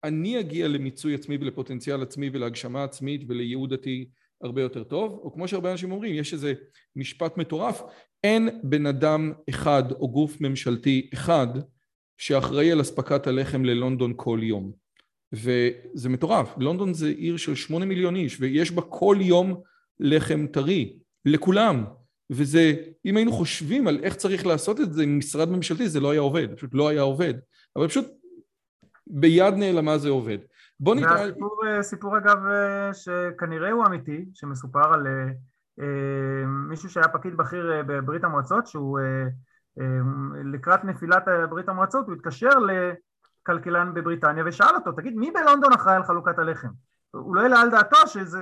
אני אגיע למיצוי עצמי ולפוטנציאל עצמי ולהגשמה עצמית ולייעוד דתי הרבה יותר טוב, או כמו שהרבה אנשים אומרים, יש איזה משפט מטורף, אין בן אדם אחד או גוף ממשלתי אחד שאחראי על אספקת הלחם ללונדון כל יום. וזה מטורף, לונדון זה עיר של שמונה מיליון איש ויש בה כל יום לחם טרי, לכולם. וזה, אם היינו חושבים על איך צריך לעשות את זה עם משרד ממשלתי זה לא היה עובד, פשוט לא היה עובד. אבל פשוט ביד נעלמה זה עובד. בוא נתראה... והסיפור סיפור אגב שכנראה הוא אמיתי, שמסופר על אה, מישהו שהיה פקיד בכיר אה, בברית המועצות, שהוא אה, לקראת נפילת ברית המועצות, הוא התקשר לכלכלן בבריטניה ושאל אותו, תגיד, מי בלונדון אחראי על חלוקת הלחם? הוא לא העלה על דעתו שזה,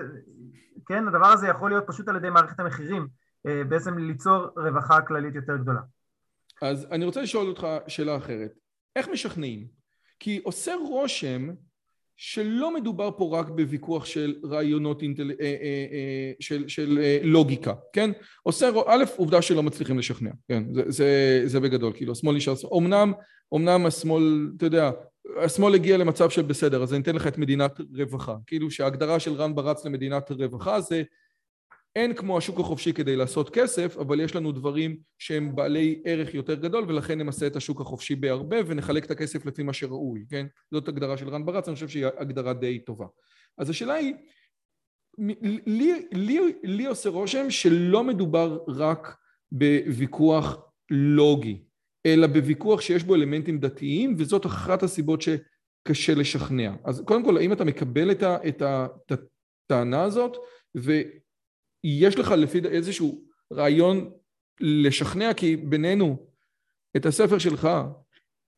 כן, הדבר הזה יכול להיות פשוט על ידי מערכת המחירים, בעצם ליצור רווחה כללית יותר גדולה. אז אני רוצה לשאול אותך שאלה אחרת. איך משכנעים? כי עושה רושם שלא מדובר פה רק בוויכוח של רעיונות אינטל... אה, אה, אה, של, של לוגיקה, כן? עושה, א', עובדה שלא מצליחים לשכנע, כן? זה, זה, זה בגדול, כאילו, השמאל נשאר... אמנם, אמנם השמאל, אתה יודע, השמאל הגיע למצב של בסדר, אז אני אתן לך את מדינת רווחה. כאילו שההגדרה של רן ברץ למדינת רווחה זה אין כמו השוק החופשי כדי לעשות כסף, אבל יש לנו דברים שהם בעלי ערך יותר גדול ולכן נמסה את השוק החופשי בהרבה ונחלק את הכסף לפי מה שראוי, כן? זאת הגדרה של רן ברץ, אני חושב שהיא הגדרה די טובה. אז השאלה היא, לי, לי, לי עושה רושם שלא מדובר רק בוויכוח לוגי, אלא בוויכוח שיש בו אלמנטים דתיים וזאת אחת הסיבות שקשה לשכנע. אז קודם כל, האם אתה מקבל את, הטענה הזאת? יש לך לפי איזשהו רעיון לשכנע, כי בינינו, את הספר שלך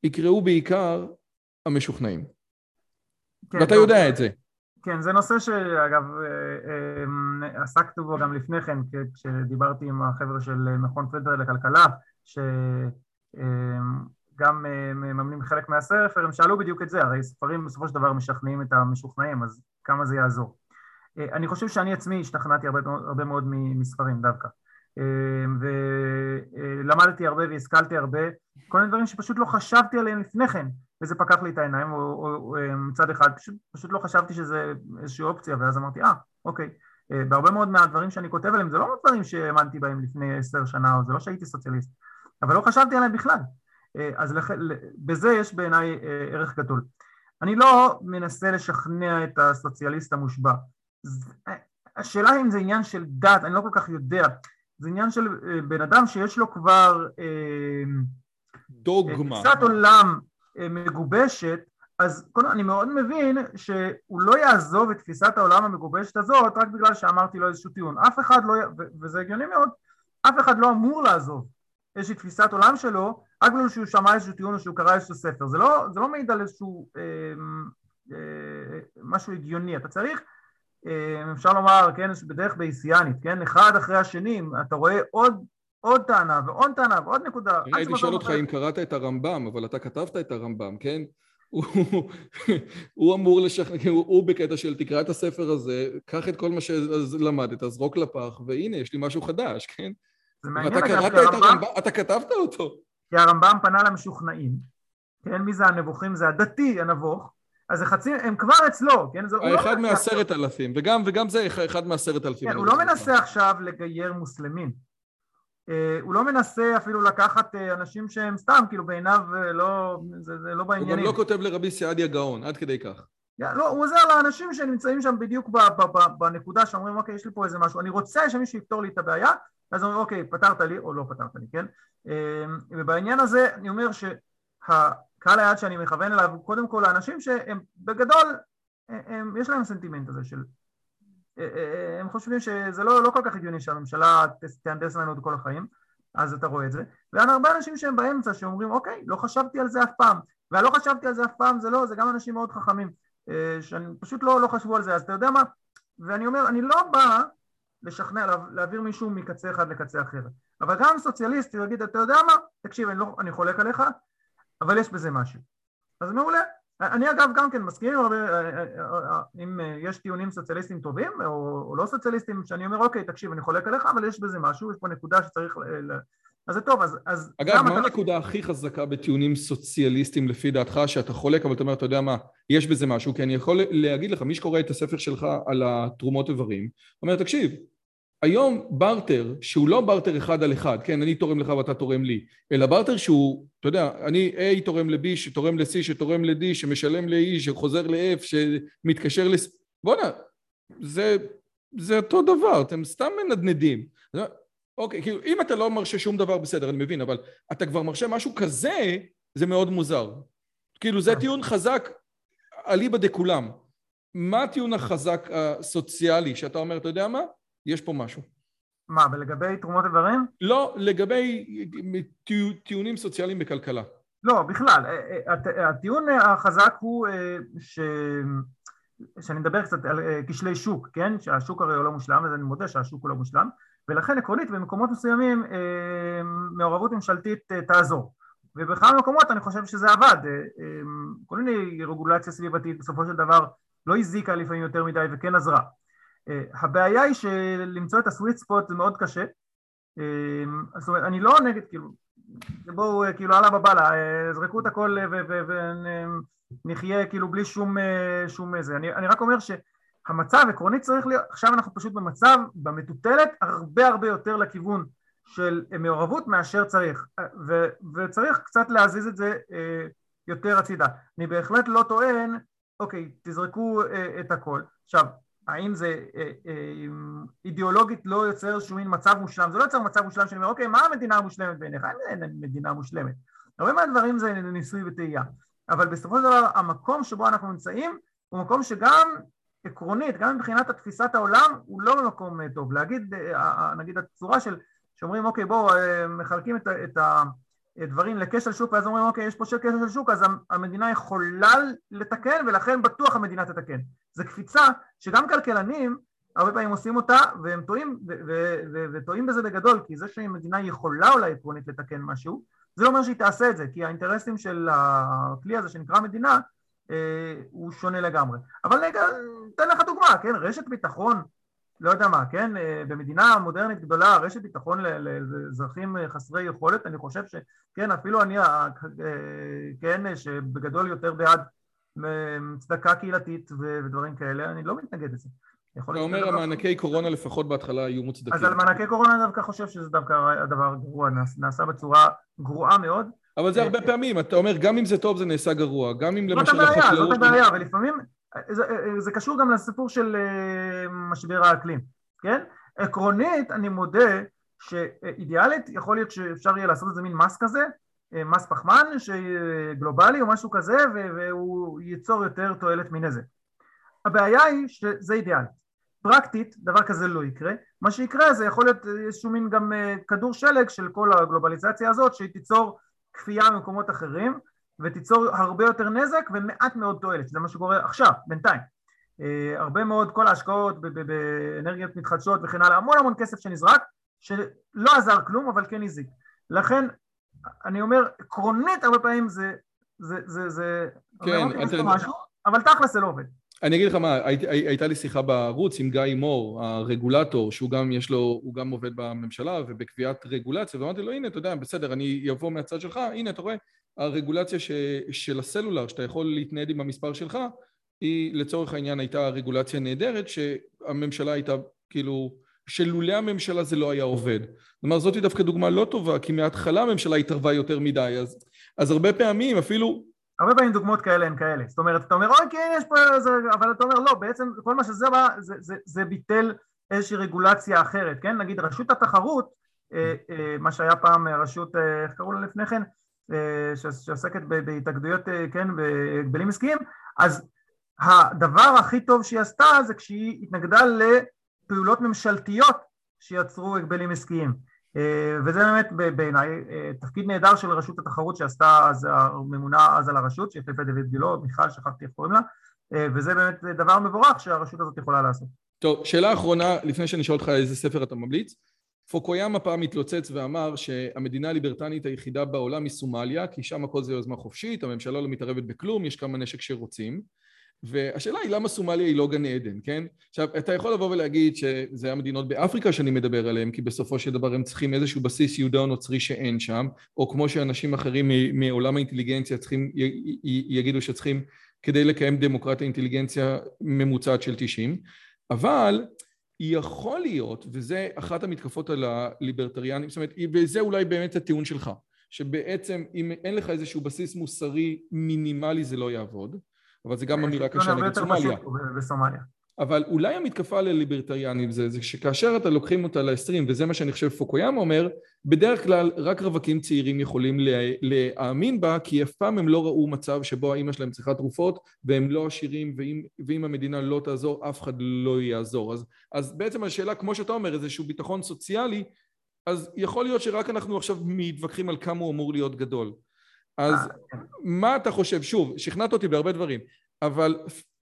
יקראו בעיקר המשוכנעים. כן, ואתה יודע כן. את זה. כן, זה נושא שאגב אה, אה, עסקתי בו גם לפני כן, כשדיברתי עם החבר'ה של מכון פדר לכלכלה, שגם אה, מממנים חלק מהספר, הם שאלו בדיוק את זה, הרי ספרים בסופו של דבר משכנעים את המשוכנעים, אז כמה זה יעזור. אה, אני חושב שאני עצמי השתכנעתי הרבה, הרבה מאוד מספרים דווקא. אה, ולמדתי הרבה והשכלתי הרבה, כל מיני דברים שפשוט לא חשבתי עליהם לפני כן, וזה פקח לי את העיניים או, או, או אה, מצד אחד, פשוט, פשוט לא חשבתי שזה איזושהי אופציה, ואז אמרתי, אה, אוקיי. בהרבה מאוד מהדברים שאני כותב עליהם זה לא דברים שהאמנתי בהם לפני עשר שנה, או זה לא שהייתי סוציאליסט, אבל לא חשבתי עליהם בכלל. אז לח... בזה יש בעיניי ערך גדול. אני לא מנסה לשכנע את הסוציאליסט המושבע. השאלה אם זה עניין של דת, אני לא כל כך יודע, זה עניין של אה, בן אדם שיש לו כבר אה, דוגמה, תפיסת עולם אה, מגובשת, אז קודם אני מאוד מבין שהוא לא יעזוב את תפיסת העולם המגובשת הזאת רק בגלל שאמרתי לו איזשהו טיעון, אף אחד לא, וזה הגיוני מאוד, אף אחד לא אמור לעזוב איזושהי תפיסת עולם שלו רק בגלל שהוא שמע איזשהו טיעון או שהוא קרא איזשהו ספר, זה לא, זה לא מעיד על איזשהו אה, אה, משהו הגיוני, אתה צריך אה, אפשר לומר, כן, בדרך בייסיאנית, כן, אחד אחרי השני, אתה רואה עוד, עוד טענה ועוד טענה ועוד נקודה. אני הייתי שואל אותך אם קראת את הרמב"ם, אבל אתה כתבת את הרמב"ם, כן? הוא [laughs] אמור לשכנע, הוא, הוא בקטע של תקרא את הספר הזה, קח את כל מה שלמדת, זרוק לפח, והנה, יש לי משהו חדש, כן? זה מעניין אגב, קראת את הרמב"ם, הרמב"ם, אתה כתבת אותו. כי הרמב"ם פנה למשוכנעים, כן, מי זה הנבוכים? זה הדתי הנבוך, אז חצי, הם כבר אצלו, כן? זה, לא האחד מנסה מעשרת אלפים, וגם, וגם זה אחד מעשרת אלפים. כן, הוא לא מנסה לומר. עכשיו לגייר מוסלמים. אה, הוא לא מנסה אפילו לקחת אה, אנשים שהם סתם, כאילו בעיניו אה, לא, זה, זה לא הוא גם בעניינים. לא כותב לרבי סעדיה גאון, עד כדי כך. יא, לא, הוא עוזר לאנשים שנמצאים שם בדיוק ב, ב, ב, בנקודה שאומרים אוקיי יש לי פה איזה משהו, אני רוצה שמישהו יפתור לי את הבעיה, אז אומרים אוקיי פתרת לי או לא פתרת לי, כן? אה, ובעניין הזה אני אומר שהקהל היעד שאני מכוון אליו הוא קודם כל האנשים שהם בגדול, הם, יש להם סנטימנט הזה של אה, אה, הם חושבים שזה לא, לא כל כך הגיוני שהממשלה תהנדס לנו את כל החיים, אז אתה רואה את זה, ואין הרבה אנשים שהם באמצע שאומרים אוקיי, לא חשבתי על זה אף פעם, והלא חשבתי על זה אף פעם זה לא, זה גם אנשים מאוד חכמים, אה, שאני פשוט לא, לא חשבו על זה, אז אתה יודע מה, ואני אומר, אני לא בא לשכנע, לה- להעביר מישהו מקצה אחד לקצה אחר, אבל גם סוציאליסט יגיד, אתה יודע מה, תקשיב, אני, לא, אני חולק עליך, אבל יש בזה משהו, אז מעולה, אני אגב גם כן מסכים עם הרבה, אה, אה, אה, אם יש טיעונים סוציאליסטיים טובים או, או לא סוציאליסטיים שאני אומר אוקיי תקשיב אני חולק עליך אבל יש בזה משהו יש פה נקודה שצריך ל... אז זה טוב אז, אז אגב, מה אתה- הנקודה הכי חזקה בטיעונים סוציאליסטיים לפי דעתך, שאתה חולק, אבל אתה אומר, אתה יודע מה, יש בזה משהו, כי אני יכול להגיד לך, מי שקורא את הספר שלך על התרומות איברים, אומר, תקשיב, היום בארטר, שהוא לא בארטר אחד על אחד, כן, אני תורם לך ואתה תורם לי, אלא בארטר שהוא, אתה יודע, אני A תורם ל-B, שתורם ל-C, שתורם ל-D, שמשלם ל-E, שחוזר ל-F, שמתקשר ל... בואנה, זה, זה אותו דבר, אתם סתם מנדנדים. אוקיי, כאילו, אם אתה לא מרשה שום דבר, בסדר, אני מבין, אבל אתה כבר מרשה משהו כזה, זה מאוד מוזר. כאילו, זה. טיעון חזק אליבא דכולם. מה הטיעון החזק הסוציאלי, שאתה אומר, אתה יודע מה? יש פה משהו. מה ולגבי תרומות איברים? לא, לגבי טיע- טיעונים סוציאליים בכלכלה. לא בכלל אה, אה, הט- הטיעון החזק הוא אה, ש... שאני מדבר קצת על אה, כשלי שוק, כן? שהשוק הרי הוא לא מושלם, אז אני מודה שהשוק הוא לא מושלם, ולכן עקרונית במקומות מסוימים אה, מעורבות ממשלתית אה, תעזור. ובכמה מקומות אני חושב שזה עבד. אה, אה, כל מיני רגולציה סביבתית בסופו של דבר לא הזיקה לפעמים יותר מדי וכן עזרה. אה, הבעיה היא שלמצוא את הסוויט ספוט זה מאוד קשה. אה, זאת אומרת, אני לא נגד, כאילו, בואו, אה, כאילו, אללה בבאללה, זרקו את הכל ונחיה כאילו בלי שום, שום איזה. אני, אני רק אומר שהמצב עקרונית צריך להיות, עכשיו אנחנו פשוט במצב, במטוטלת, הרבה הרבה יותר לכיוון של מעורבות מאשר צריך, ו, וצריך קצת להזיז את זה יותר הצידה. אני בהחלט לא טוען, אוקיי, תזרקו את הכל. עכשיו, האם זה אה, אה, אידיאולוגית לא יוצר איזשהו מין מצב מושלם? זה לא יוצר מצב מושלם שאני אומר, אוקיי, מה המדינה המושלמת בעיניך? אין מדינה מושלמת. הרבה מהדברים זה ניסוי וטעייה. אבל בסופו של דבר המקום שבו אנחנו נמצאים הוא מקום שגם עקרונית, גם מבחינת תפיסת העולם, הוא לא במקום אה, טוב. להגיד, נגיד הצורה של, שאומרים, אוקיי, בואו, מחלקים את, את הדברים לכשל שוק, ואז אומרים, אוקיי, יש פה של כשל שוק, אז המדינה יכולה לתקן, ולכן בטוח המדינה תתקן. זו קפיצה שגם כלכלנים הרבה פעמים עושים אותה והם טועים וטועים בזה בגדול כי זה שמדינה יכולה אולי עקרונית לתקן משהו זה לא אומר שהיא תעשה את זה כי האינטרסים של הכלי הזה שנקרא מדינה אה, הוא שונה לגמרי אבל רגע, אתן לך דוגמה, כן, רשת ביטחון לא יודע מה, כן, אה, במדינה מודרנית גדולה רשת ביטחון לאזרחים אה, חסרי יכולת אני חושב שכן אפילו אני אה, כן שבגדול יותר בעד צדקה קהילתית ודברים כאלה אני לא מתנגד לזה אתה אומר שזה דבר- המענקי קורונה לפחות בהתחלה היו מוצדקים. אז על מענקי קורונה אני דווקא חושב שזה דווקא הדבר גרוע, נעש- נעשה בצורה גרועה מאוד. אבל זה הרבה פעמים, אתה אומר גם אם זה טוב זה נעשה גרוע, גם אם זאת למשל הבעיה, זאת. הבעיה, ולפעמים זה, זה קשור גם לסיפור של אה, משבר האקלים, כן? עקרונית אני מודה שאידיאלית יכול להיות שאפשר יהיה לעשות איזה מין מס כזה, אה, מס פחמן גלובלי או משהו כזה, והוא ייצור יותר תועלת מנזק. הבעיה היא שזה אידיאלי. פרקטית דבר כזה לא יקרה, מה שיקרה זה יכול להיות איזשהו מין גם אה, כדור שלג של כל הגלובליזציה הזאת שהיא תיצור כפייה במקומות אחרים ותיצור הרבה יותר נזק ומעט מאוד תועלת, זה מה שקורה עכשיו, בינתיים. אה, הרבה מאוד, כל ההשקעות באנרגיות מתחדשות וכן הלאה, המון המון כסף שנזרק, שלא עזר כלום אבל כן הזיק. לכן אני אומר, עקרונית הרבה פעמים זה, זה, זה, זה, כן, אתה... משהו, אבל תכל'ס זה לא עובד. אני אגיד לך מה, היית, הייתה לי שיחה בערוץ עם גיא מור, הרגולטור, שהוא גם יש לו, הוא גם עובד בממשלה ובקביעת רגולציה, ואמרתי לו, הנה, אתה יודע, בסדר, אני אבוא מהצד שלך, הנה, אתה רואה, הרגולציה ש, של הסלולר, שאתה יכול להתנייד עם המספר שלך, היא לצורך העניין הייתה רגולציה נהדרת, שהממשלה הייתה כאילו, שלולא הממשלה זה לא היה עובד. כלומר, זאתי דווקא דוגמה לא טובה, כי מההתחלה הממשלה התערבה יותר מדי, אז, אז הרבה פעמים אפילו הרבה פעמים דוגמאות כאלה הן כאלה, זאת אומרת, אתה אומר, אוי כן, יש פה איזה, אבל אתה אומר, לא, בעצם כל מה שזה בא, זה, זה, זה ביטל איזושהי רגולציה אחרת, כן? נגיד רשות התחרות, אה, אה, מה שהיה פעם רשות, אה, איך קראו לה לפני כן, שעוסקת בהתאגדויות, כן, בהגבלים עסקיים, אז הדבר הכי טוב שהיא עשתה זה כשהיא התנגדה לפעולות ממשלתיות שיצרו הגבלים עסקיים. אה, וזה באמת בעיניי אה, תפקיד נהדר של רשות התחרות שעשתה אז הממונה אז על הרשות, שהחליפה את דוד גילו, מיכל, שכחתי איך קוראים לה, אה, וזה באמת דבר מבורך שהרשות הזאת יכולה לעשות. טוב, שאלה אחרונה, לפני שאני אשאל אותך איזה ספר אתה ממליץ. פוקויאמה פעם התלוצץ ואמר שהמדינה הליברטנית היחידה בעולם היא סומליה, כי שם הכל זה יוזמה חופשית, הממשלה לא מתערבת בכלום, יש כמה נשק שרוצים. והשאלה היא למה סומליה היא לא גן עדן, כן? עכשיו, אתה יכול לבוא ולהגיד שזה המדינות באפריקה שאני מדבר עליהן, כי בסופו של דבר הם צריכים איזשהו בסיס יהודה נוצרי שאין שם, או כמו שאנשים אחרים מעולם האינטליגנציה צריכים, יגידו שצריכים כדי לקיים דמוקרטיה אינטליגנציה ממוצעת של 90, אבל יכול להיות, וזה אחת המתקפות על הליברטריאנים, זאת אומרת, וזה אולי באמת הטיעון שלך, שבעצם אם אין לך איזשהו בסיס מוסרי מינימלי זה לא יעבוד, אבל זה גם אמירה קשה נגד סומליה. אבל אולי המתקפה לליברטריאנים זה, זה שכאשר אתה לוקחים אותה ל-20, וזה מה שאני חושב פוקויאמה אומר, בדרך כלל רק רווקים צעירים יכולים להאמין בה, כי אף פעם הם לא ראו מצב שבו האימא שלהם צריכה תרופות, והם לא עשירים, ואם, ואם המדינה לא תעזור, אף אחד לא יעזור. אז, אז בעצם השאלה, כמו שאתה אומר, איזשהו ביטחון סוציאלי, אז יכול להיות שרק אנחנו עכשיו מתווכחים על כמה הוא אמור להיות גדול. אז. מה אתה חושב? שוב, שכנעת אותי בהרבה דברים, אבל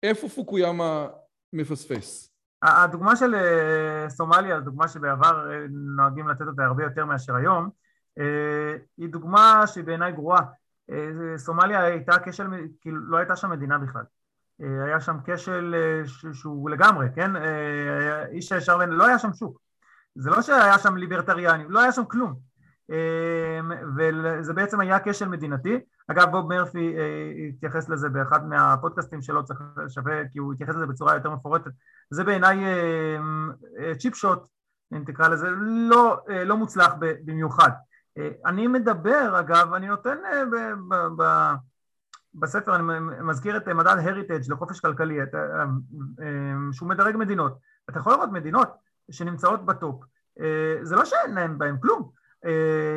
איפה פוקויאמה מפספס? הדוגמה של אה, סומליה, דוגמה שבעבר אה, נוהגים לתת אותה הרבה יותר מאשר היום, היא דוגמה שהיא בעיניי גרועה. סומליה הייתה כשל, כאילו לא הייתה שם מדינה בכלל. היה שם כשל שהוא לגמרי, כן? איש הישר לא היה שם שוק. זה לא שהיה שם ליברטריאנים, לא היה שם כלום. אמ, וזה בעצם היה כשל מדינתי. אגב, בוב מרפי אה, התייחס לזה באחד מהפודקאסטים שלו, צריך שווה, כי הוא התייחס לזה בצורה יותר מפורטת. זה בעיניי cheap אה, shot, אה, אם תקרא לזה, לא, לא מוצלח במיוחד. אני מדבר, אגב, אני נותן ב, ב, ב, בספר, אני מזכיר את מדד Heritage לחופש כלכלי, שהוא מדרג מדינות. אתה יכול לראות מדינות שנמצאות ב top. זה לא שאין להם בהם כלום, אה,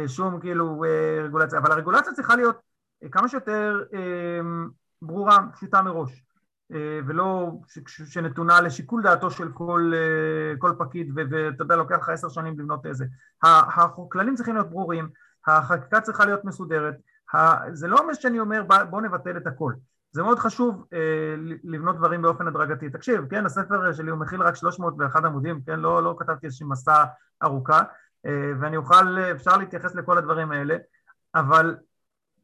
שום כאילו אה, רגולציה, אבל הרגולציה צריכה להיות אה, כמה שיותר ברורה, פשוטה מראש, ולא שנתונה לשיקול דעתו של כל, כל פקיד ואתה יודע לוקח לך עשר שנים לבנות איזה. הכללים צריכים להיות ברורים, החקיקה צריכה להיות מסודרת, זה לא אומר שאני אומר בוא נבטל את הכל, זה מאוד חשוב לבנות דברים באופן הדרגתי. תקשיב, כן, הספר שלי הוא מכיל רק 301 עמודים, כן, לא, לא כתבתי איזושהי מסע ארוכה, אה, ואני אוכל, אפשר להתייחס לכל הדברים האלה, אבל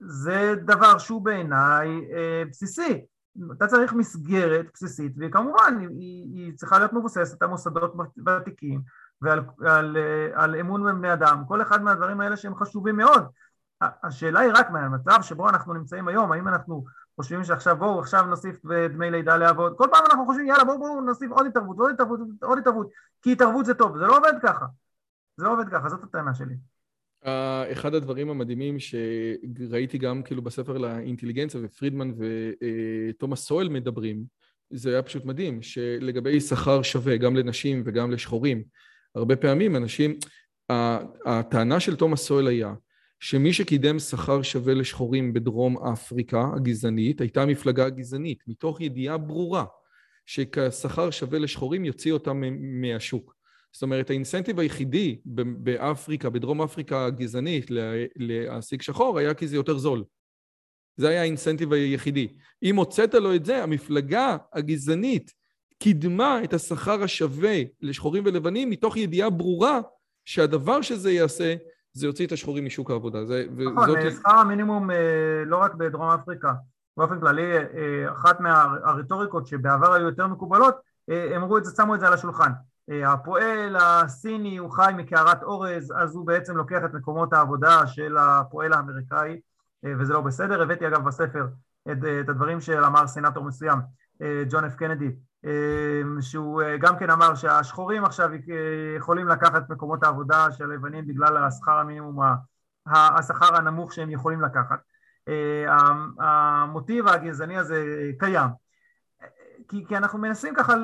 זה דבר שהוא בעיניי אה, בסיסי. אתה צריך מסגרת בסיסית, וכמובן היא, היא צריכה להיות מבוססת על מוסדות ותיקים ועל על, אה, על אמון בבני אדם, כל אחד מהדברים האלה שהם חשובים מאוד. השאלה היא רק מהמצב שבו אנחנו נמצאים היום, האם אנחנו חושבים שעכשיו בואו עכשיו נוסיף דמי לידה לעבוד, כל פעם אנחנו חושבים יאללה בואו בואו נוסיף עוד התערבות, עוד התערבות, עוד התערבות, כי התערבות זה טוב, זה לא עובד ככה. זה לא עובד ככה, זאת הטענה שלי. Uh, אחד הדברים המדהימים שראיתי גם כאילו בספר לאינטליגנציה ופרידמן ותומאס סואל מדברים, זה היה פשוט מדהים, שלגבי שכר שווה גם לנשים וגם לשחורים, הרבה פעמים אנשים, הטענה של תומאס סואל היה שמי שקידם שכר שווה לשחורים בדרום אפריקה הגזענית הייתה המפלגה הגזענית, מתוך ידיעה ברורה ששכר שווה לשחורים יוציא אותם מהשוק. זאת אומרת, האינסנטיב היחידי באפריקה, בדרום אפריקה הגזענית להעסיק שחור היה כי זה יותר זול. זה היה האינסנטיב היחידי. אם הוצאת לו את זה, המפלגה הגזענית קידמה את השכר השווה לשחורים ולבנים מתוך ידיעה ברורה שהדבר שזה יעשה, זה יוציא את השחורים משוק העבודה. זה, נכון, וזאת... שכר המינימום לא רק בדרום אפריקה, באופן כללי, אחת מהרטוריקות שבעבר היו יותר מקובלות, אמרו את זה, שמו את זה על השולחן. הפועל הסיני הוא חי מקערת אורז, אז הוא בעצם לוקח את מקומות העבודה של הפועל האמריקאי, וזה לא בסדר. הבאתי אגב בספר את, את הדברים שאמר סנאטור מסוים, ג'ון אף קנדי, שהוא גם כן אמר שהשחורים עכשיו יכולים לקחת מקומות העבודה של הלבנים בגלל השכר המינימום, השכר הנמוך שהם יכולים לקחת. המוטיב הגזעני הזה קיים. כי, כי אנחנו מנסים ככה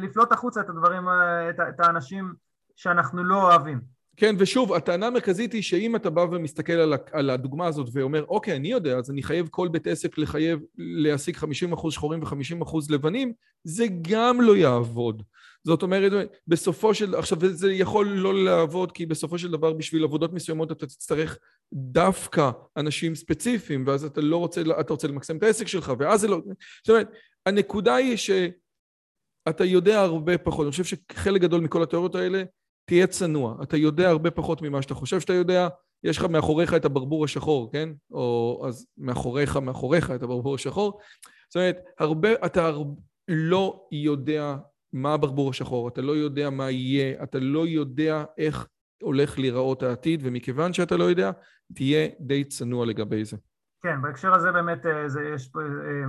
לפלוט החוצה את הדברים, את, את האנשים שאנחנו לא אוהבים. כן, ושוב, הטענה המרכזית היא שאם אתה בא ומסתכל על, על הדוגמה הזאת ואומר, אוקיי, אני יודע, אז אני חייב כל בית עסק לחייב להעסיק 50% שחורים ו-50% לבנים, זה גם לא יעבוד. זאת אומרת, בסופו של... עכשיו, זה יכול לא לעבוד, כי בסופו של דבר, בשביל עבודות מסוימות אתה תצטרך דווקא אנשים ספציפיים, ואז אתה לא רוצה, אתה רוצה למקסם את העסק שלך, ואז זה לא... זאת אומרת, הנקודה היא שאתה יודע הרבה פחות. אני חושב שחלק גדול מכל התיאוריות האלה, תהיה צנוע. אתה יודע הרבה פחות ממה שאתה חושב שאתה יודע. יש לך מאחוריך את הברבור השחור, כן? או אז מאחוריך, מאחוריך את הברבור השחור. זאת אומרת, הרבה, אתה הרבה, לא יודע מה הברבור השחור, אתה לא יודע מה יהיה, אתה לא יודע איך הולך להיראות העתיד, ומכיוון שאתה לא יודע, תהיה די צנוע לגבי זה. כן, בהקשר הזה באמת אה, זה, יש פה אה,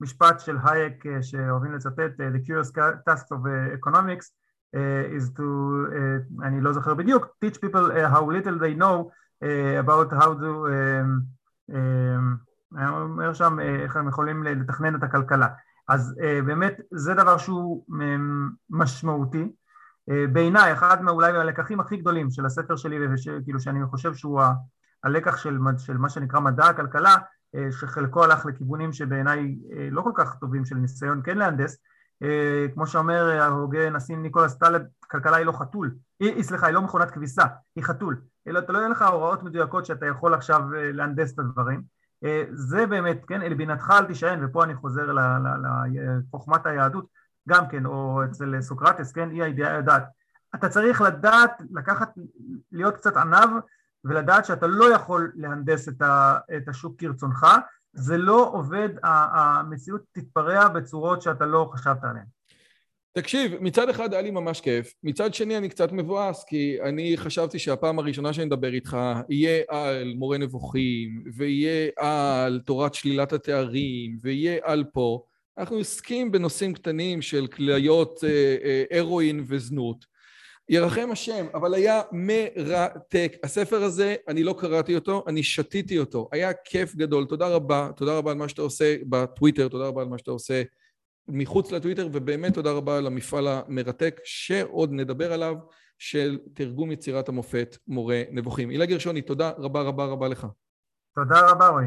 משפט של הייק אה, שאוהבים לצטט, The curious task of economics is to, אני לא זוכר בדיוק, teach people how little they know about how to, אני אומר שם איך הם יכולים לתכנן את הכלכלה. אז באמת זה דבר שהוא משמעותי. בעיניי, אחד מאולי מהלקחים הכי גדולים של הספר שלי, וכאילו שאני חושב שהוא הלקח של, של מה שנקרא מדע הכלכלה, אה, שחלקו הלך לכיוונים שבעיניי אה, לא כל כך טובים של ניסיון כן להנדס, אה, כמו שאומר ההוגה נשיא ניקולס טלב, כלכלה היא לא חתול, היא, סליחה, היא לא מכונת כביסה, היא חתול. אלא אתה לא יהיה לך הוראות מדויקות שאתה יכול עכשיו להנדס את הדברים. זה באמת, כן, אל בינתך אל תישען, ופה אני חוזר לחוכמת היהדות, גם כן, או אצל סוקרטס, כן, היא הידיעה יודעת. אתה צריך לדעת, לקחת, להיות קצת עניו ולדעת שאתה לא יכול להנדס את השוק כרצונך, זה לא עובד, המציאות תתפרע בצורות שאתה לא חשבת עליהן. תקשיב, מצד אחד היה לי ממש כיף, מצד שני אני קצת מבואס, כי אני חשבתי שהפעם הראשונה שאני אדבר איתך יהיה על מורה נבוכים, ויהיה על תורת שלילת התארים, ויהיה על פה. אנחנו עוסקים בנושאים קטנים של כליות אה, אה, הרואין וזנות. ירחם השם, אבל היה מרתק. הספר הזה, אני לא קראתי אותו, אני שתיתי אותו. היה כיף גדול. תודה רבה, תודה רבה על מה שאתה עושה בטוויטר, תודה רבה על מה שאתה עושה מחוץ לטוויטר, ובאמת תודה רבה על המפעל המרתק, שעוד נדבר עליו, של תרגום יצירת המופת מורה נבוכים. הילה גרשוני, תודה רבה רבה רבה לך. תודה רבה, רועי.